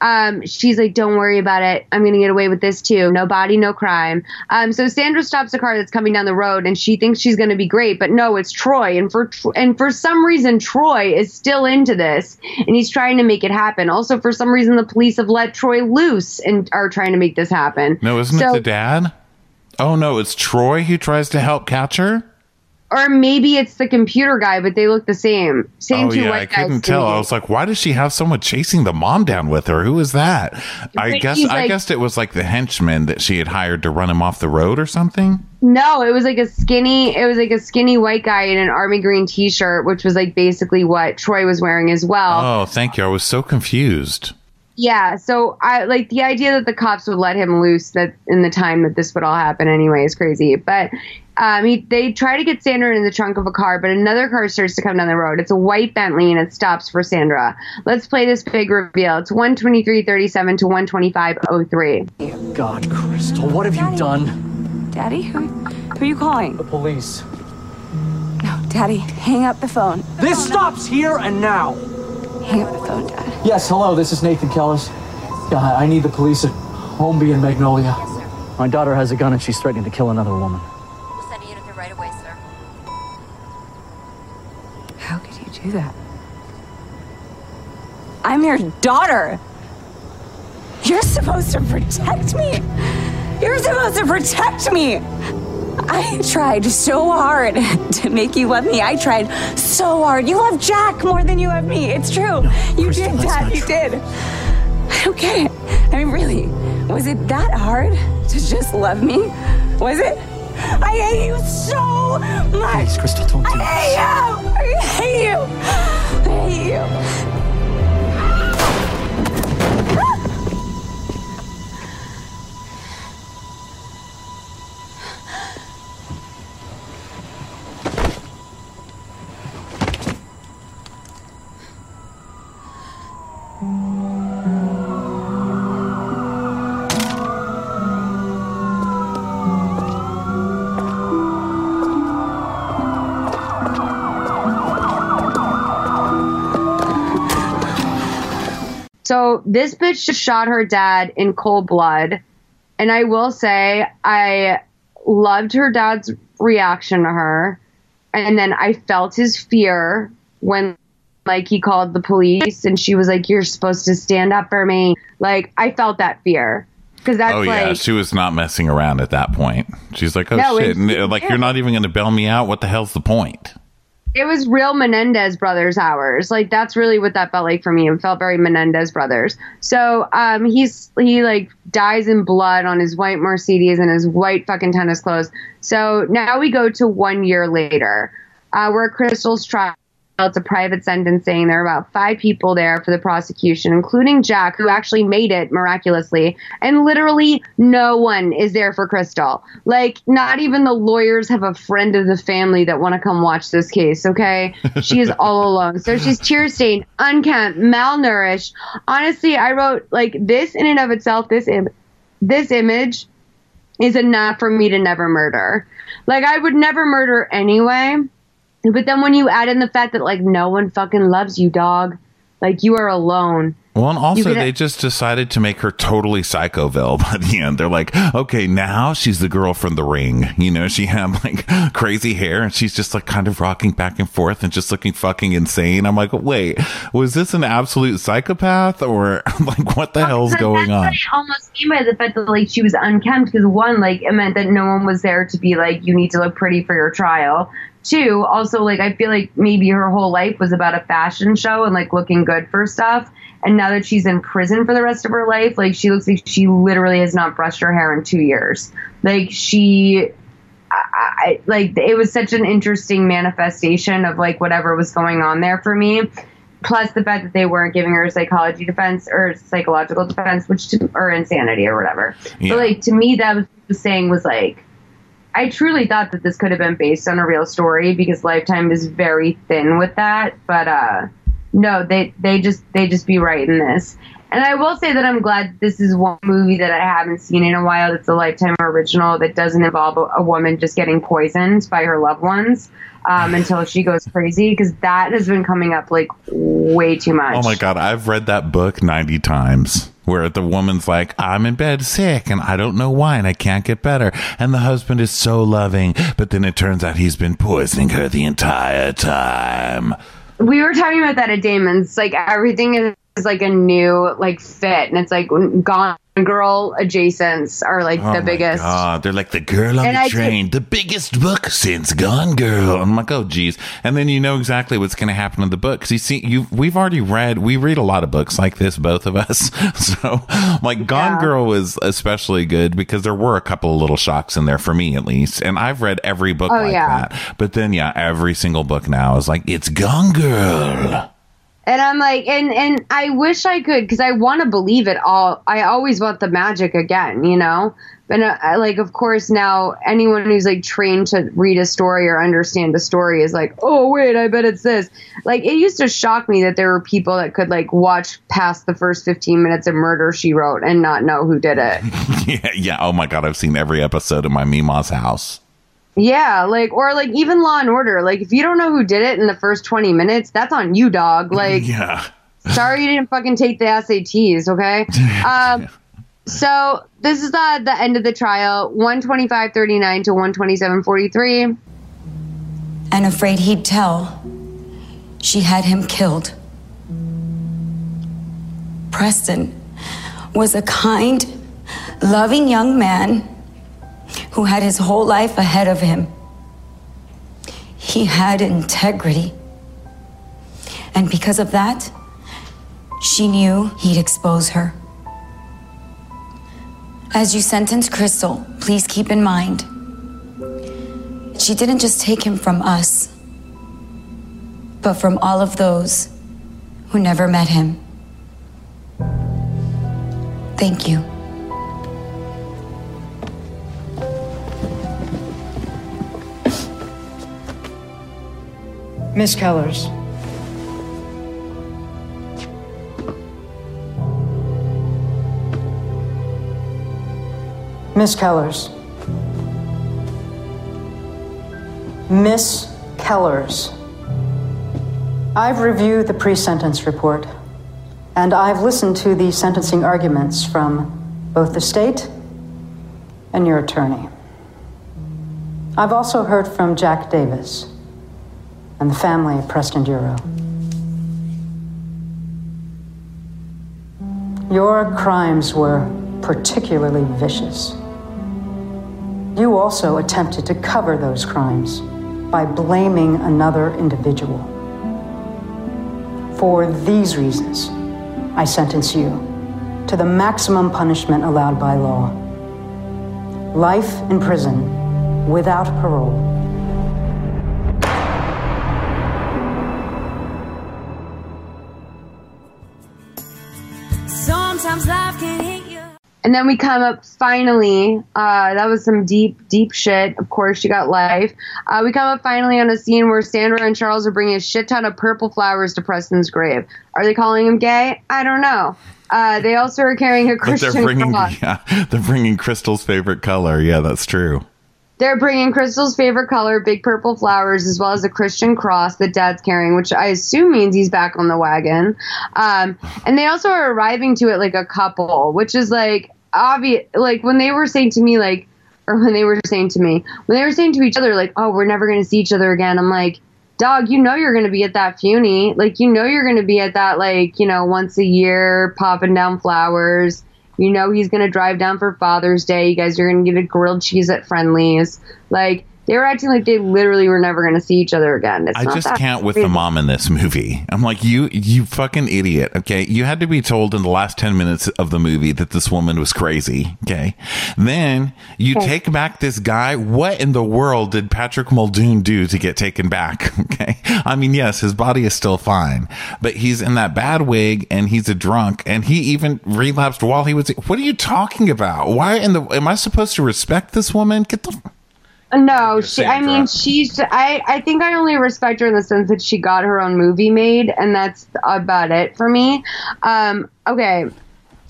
um, she's like, "Don't worry about it. I'm gonna get away with this too. No body, no crime." Um, so Sandra stops a car that's coming down the road, and she thinks she's gonna be great, but no, it's Troy. And for and for some reason, Troy is still into this, and he's trying to make it happen. Also, for some reason, the police have let Troy loose and are trying to make this happen. No, isn't So- it the dad? Oh no, it's Troy who tries to help catch her. Or maybe it's the computer guy, but they look the same. Same oh two yeah, I white guys. couldn't tell. I was like, why does she have someone chasing the mom down with her? Who is that? I But guess I like- guessed it was like the henchman that she had hired to run him off the road or something. No, it was like a skinny. It was like a skinny white guy in an army green T-shirt, which was like basically what Troy was wearing as well. Oh, thank you. I was so confused. Yeah, so I like the idea that the cops would let him loose that in the time that this would all happen anyway is crazy. But um, he, they try to get Sandra in the trunk of a car, but another car starts to come down the road. It's a white Bentley and it stops for Sandra. Let's play this big reveal. It's 123.37 to 125.03. God, Crystal, what have you done? Daddy, who, who are you calling? The police. No, Daddy, hang up the phone. This stops here and now. Hang up the phone, Dad. Yes, hello, this is Nathan Kellers. Yeah, I need the police at Homeby and Magnolia. My daughter has a gun and she's threatening to kill another woman. Do that? I'm your daughter. You're supposed to protect me. You're supposed to protect me. I tried so hard [laughs] to make you love me. I tried so hard. You love Jack more than you love me. It's true. you did, Dad. You did. I don't get it. I mean, really, was it that hard to just love me? Was it? I hate you so much. Please, Crystal, don't do I hate you. I hate you. I hate you. So this bitch just shot her dad in cold blood. And I will say, I loved her dad's reaction to her. And then I felt his fear when, like, he called the police and she was like, You're supposed to stand up for me. Like, I felt that fear. Because that's oh like, yeah, she was not messing around at that point. She's like, oh No, shit, And, uh, like you're not even going to bail me out. What the hell's the point? It was real Menendez brothers hours. Like that's really what that felt like for me. It felt very Menendez brothers. So um he's he like dies in blood on his white Mercedes and his white fucking tennis clothes. So now we go to one year later. Uh we're at Crystal's trial It's a private sentencing. There are about five people there for the prosecution, including Jack, who actually made it miraculously. And literally, no one is there for Crystal. Like, not even the lawyers have a friend of the family that want to come watch this case, okay? She is all [laughs] alone. So she's tear stained, unkempt, malnourished. Honestly, I wrote, like, this in and of itself, this, Im- this image is enough for me to never murder. Like, I would never murder anyway. But then when you add in the fact that like no one fucking loves you, dog, like you are alone. Well, and also they just decided to make her totally Psychoville [laughs] by the end. They're like, okay, now she's the girl from The Ring. You know, she had like [laughs] crazy hair and she's just like kind of rocking back and forth and just looking fucking insane. I'm like, wait, was this an absolute psychopath or [laughs] like what the hell's going on? I almost mean by the fact that like she was unkempt because one, like it meant that no one was there to be like, you need to look pretty for your trial. Two, also like I feel like maybe her whole life was about a fashion show and like looking good for stuff. And now that she's in prison for the rest of her life, like she looks like she literally has not brushed her hair in two years. Like she I, like it was such an interesting manifestation of like whatever was going on there for me. Plus the fact that they weren't giving her a psychology defense or psychological defense, which to, or insanity or whatever. Yeah. But like to me, that was saying was like, I truly thought that this could have been based on a real story because Lifetime is very thin with that. But uh, no, they they just they just be right in this. And I will say that I'm glad this is one movie that I haven't seen in a while. That's a Lifetime original that doesn't involve a, woman just getting poisoned by her loved ones um, until she goes crazy because that has been coming up like way too much. Oh my god, I've read that book 90 times where the woman's like, "I'm in bed sick and I don't know why and I can't get better." And the husband is so loving, but then it turns out he's been poisoning her the entire time. we were talking about that at Damon's. Like everything is like a new like fit, and it's like Gone Girl adjacents are like Oh the biggest. God, they're like the girl on And the I did- train, the biggest book since Gone Girl. I'm like, oh geez, and then you know exactly what's going to happen in the book because you see, you we've already read, we read a lot of books like this, both of us. [laughs] So, like, Gone Girl was especially good because there were a couple of little shocks in there for me at least, and I've read every book Oh, like yeah. that. But then, yeah, every single book now is like it's Gone Girl. And I'm like, and and I wish I could because I want to believe it all. I always want the magic again, you know. But uh, I- like, of course, now anyone who's like trained to read a story or understand a story is like, oh wait, I bet it's this. Like, it used to shock me that there were people that could like watch past the first 15 minutes of Murder She Wrote and not know who did it. [laughs] yeah, yeah. Oh my god, I've seen every episode of my Mima's house. Yeah, like or like even Law and Order. Like if you don't know who did it in the first twenty minutes, that's on you, dog. Like [laughs] Yeah. sorry you didn't fucking take the SATs, okay? [laughs] Um so this is the the end of the trial, one twenty five thirty nine to one twenty seven forty three. and afraid he'd tell, she had him killed. Preston was a kind, loving young man who had his whole life ahead of him. He had integrity. And because of that, she knew he'd expose her. As you sentence Crystal, please keep in mind she didn't just take him from us, but from all of those who never met him. Thank you. Miss Kellers. Miss Kellers. Miss Kellers. I've reviewed the pre sentence report, and I've listened to the sentencing arguments from both the state and your attorney. I've also heard from Jack Davis and the family of Preston Duro. Your crimes were particularly vicious. You also attempted to cover those crimes by blaming another individual. For these reasons, I sentence you to the maximum punishment allowed by law life in prison without parole. Sometimes life can hit you. And then we come up finally. Uh, that was some deep, deep shit. Of course, you got life. Uh, we come up finally on a scene where Sandra and Charles are bringing a shit ton of purple flowers to Preston's grave. Are they calling him gay? I don't know. Uh, they also are carrying a But they're bringing, cross. [laughs] yeah, they're bringing Crystal's favorite color. Yeah, that's true. They're bringing Crystal's favorite color, big purple flowers, as well as a Christian cross that Dad's carrying, which I assume means he's back on the wagon. Um, and they also are arriving to it like a couple, which is like obvious. Like when they were saying to me, like, or when they were saying to me, when they were saying to each other, like, "Oh, we're never going to see each other again." I'm like, "Dog, you know you're going to be at that funy. Like, you know you're going to be at that, like, you know, once a year, popping down flowers." You know he's gonna drive down for Father's Day. You guys are gonna get a grilled cheese at Friendly's. Like they were acting like they literally were never gonna see each other again. It's I just can't with the mom in this movie. I'm like, you, you fucking idiot. Okay. You had to be told in the last 10 minutes of the movie that this woman was crazy. Okay. Then you Okay. take back this guy. What in the world did Patrick Muldoon do to get taken back? [laughs] Okay. I mean, yes, his body is still fine, but he's in that bad wig and he's a drunk and he even relapsed while he was. What are you talking about? Why in the, am I supposed to respect this woman? Get the, No, she. I mean, she's. I. I think I only respect her in the sense that she got her own movie made, and that's about it for me. Um. Okay.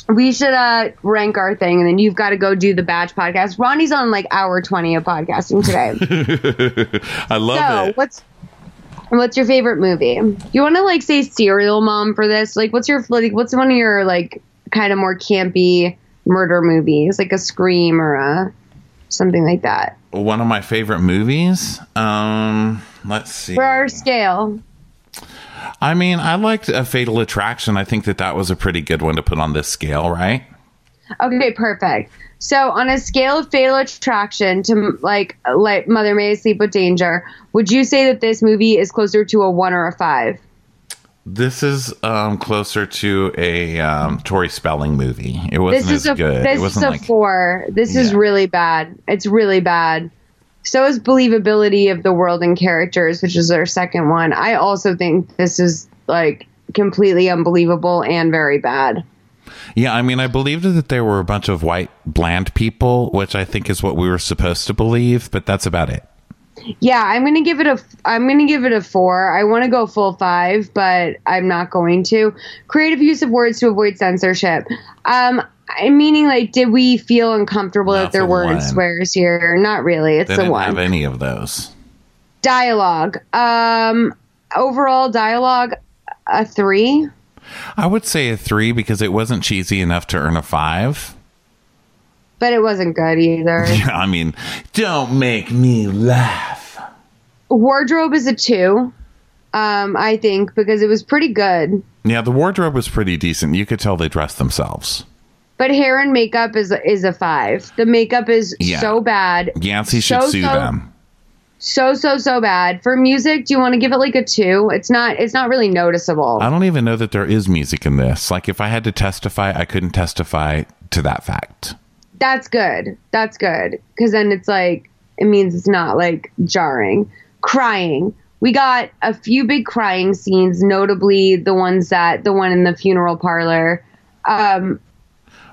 We should uh rank our thing, and then you've got to go do the batch podcast. Ronnie's on like hour twenty of podcasting today. [laughs] I love so it. what's what's your favorite movie? You want to like say serial mom for this? Like, what's your like? What's one of your like kind of more campy murder movies, like a Scream or a something like that? One of my favorite movies. Um, let's see. For our scale, I mean, I liked a Fatal Attraction. I think that that was a pretty good one to put on this scale, right? Okay, perfect. So, on a scale of fatal attraction to like like Mother May I Sleep with Danger, would you say that this movie is closer to a one or a five? This is um, closer to a um, Tori Spelling movie. It wasn't this is as a good. this it is a like four. This is really bad. It's really bad. So is believability of the world and characters, which is our second one. I also think this is like completely unbelievable and very bad. yeah. I mean, I believed that there were a bunch of white bland people, which I think is what we were supposed to believe, but that's about it. Yeah, I'm gonna give it a. I'm gonna give it a four. I want to go full five, but I'm not going to. Creative use of words to avoid censorship. Um, I meaning like, did we feel uncomfortable that there weren't one. swears here? Not really. It's they a didn't one. have any of those. dialogue. Um, overall dialogue, a three. I would say a three because it wasn't cheesy enough to earn a five. But it wasn't good either. [laughs] Yeah, I mean, don't make me laugh. Wardrobe is a two. Um, I think because it was pretty good. Yeah, the wardrobe was pretty decent. You could tell they dressed themselves. But hair and makeup is is a five. The makeup is Yeah. so bad. Yancey should So, sue so- them. So so so bad. For music, do you want to give it like a two? It's not. It's not really noticeable. I don't even know that there is music in this. Like, if I had to testify, I couldn't testify to that fact. That's good. That's good. Because then it's like, it means it's not like jarring. Crying. We got a few big crying scenes, notably the ones that, the one in the funeral parlor. Um,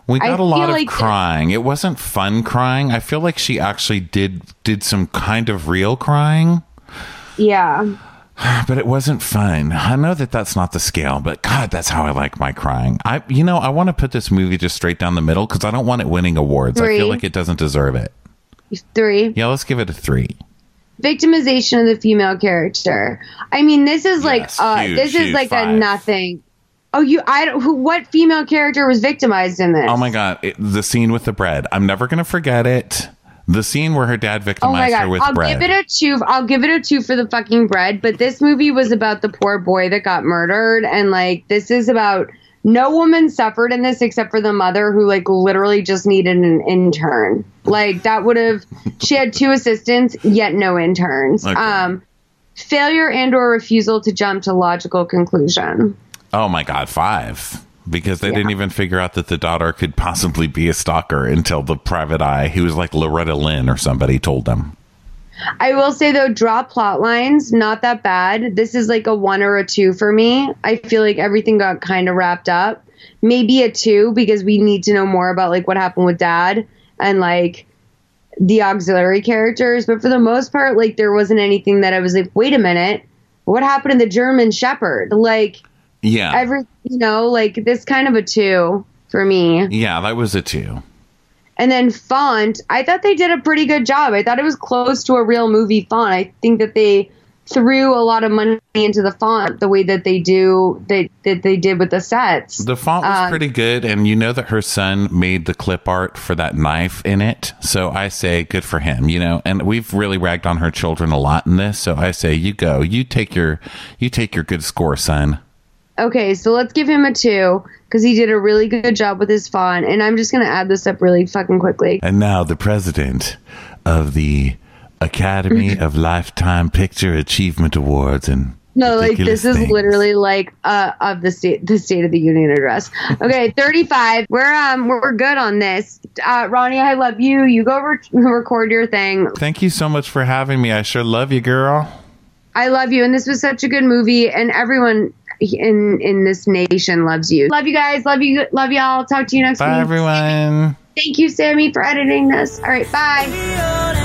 We got a lot of like- crying. It wasn't fun crying. I feel like she actually did did some kind of real crying, yeah. [sighs] but it wasn't fun. I know that that's not the scale, but God, that's how I like my crying. I, you know, I want to put this movie just straight down the middle because I don't want it winning awards. I feel like it doesn't deserve it. Three. Yeah, let's give it a three. Victimization of the female character. I mean, this is like, uh, huge, this is like a nothing. Oh, you, I don't, who, what female character was victimized in this? Oh my God, it, the scene with the bread. I'm never gonna forget it. The scene where her dad Oh my victimized her god! with I'll bread. give it a two. I'll give it a two for the fucking bread. But this movie was about the poor boy that got murdered, and like this is about no woman suffered in this except for the mother who like literally just needed an intern. Like that would have. she had two assistants, yet no interns. Okay. Um, failure and or refusal to jump to logical conclusion. Oh my God, five. Because they didn't even figure out that the daughter could possibly be a stalker until the private eye, who was like Loretta Lynn or somebody, told them. I will say though, draw plot lines, not that bad. This is like a one or a two for me. I feel like everything got kind of wrapped up. maybe a two because we need to know more about like what happened with dad and like the auxiliary characters. But for the most part, like there wasn't anything that I was like, wait a minute, what happened to the German Shepherd? Like Yeah. every, you know, like this kind of a two for me. yeah, that was a two. And then font, I thought they did a pretty good job. I thought it was close to a real movie font. I think that they threw a lot of money into the font the way that they do they that they did with the sets. The font was Um, pretty good, and you know that her son made the clip art for that knife in it. So I say good for him, you know. And we've really ragged on her children a lot in this. So I say you go, you take your, you take your good score, son. Okay, so let's give him a two because he did a really good job with his font. And I'm just gonna add this up really fucking quickly. And now the president of the Academy [laughs] of Lifetime Picture Achievement Awards and No, like this is literally like uh of the state the State of the Union address. Okay, [laughs] thirty five. We're um we're good on this. Uh, Ronnie, I love you. You go re- record your thing. Thank you so much for having me. I sure love you, girl. I love you, and this was such a good movie, and everyone in in this nation loves you. Love you guys. Love you. Love y'all. Talk to you next Bye, week. everyone. Thank you, Sammy, for editing this. All right, bye.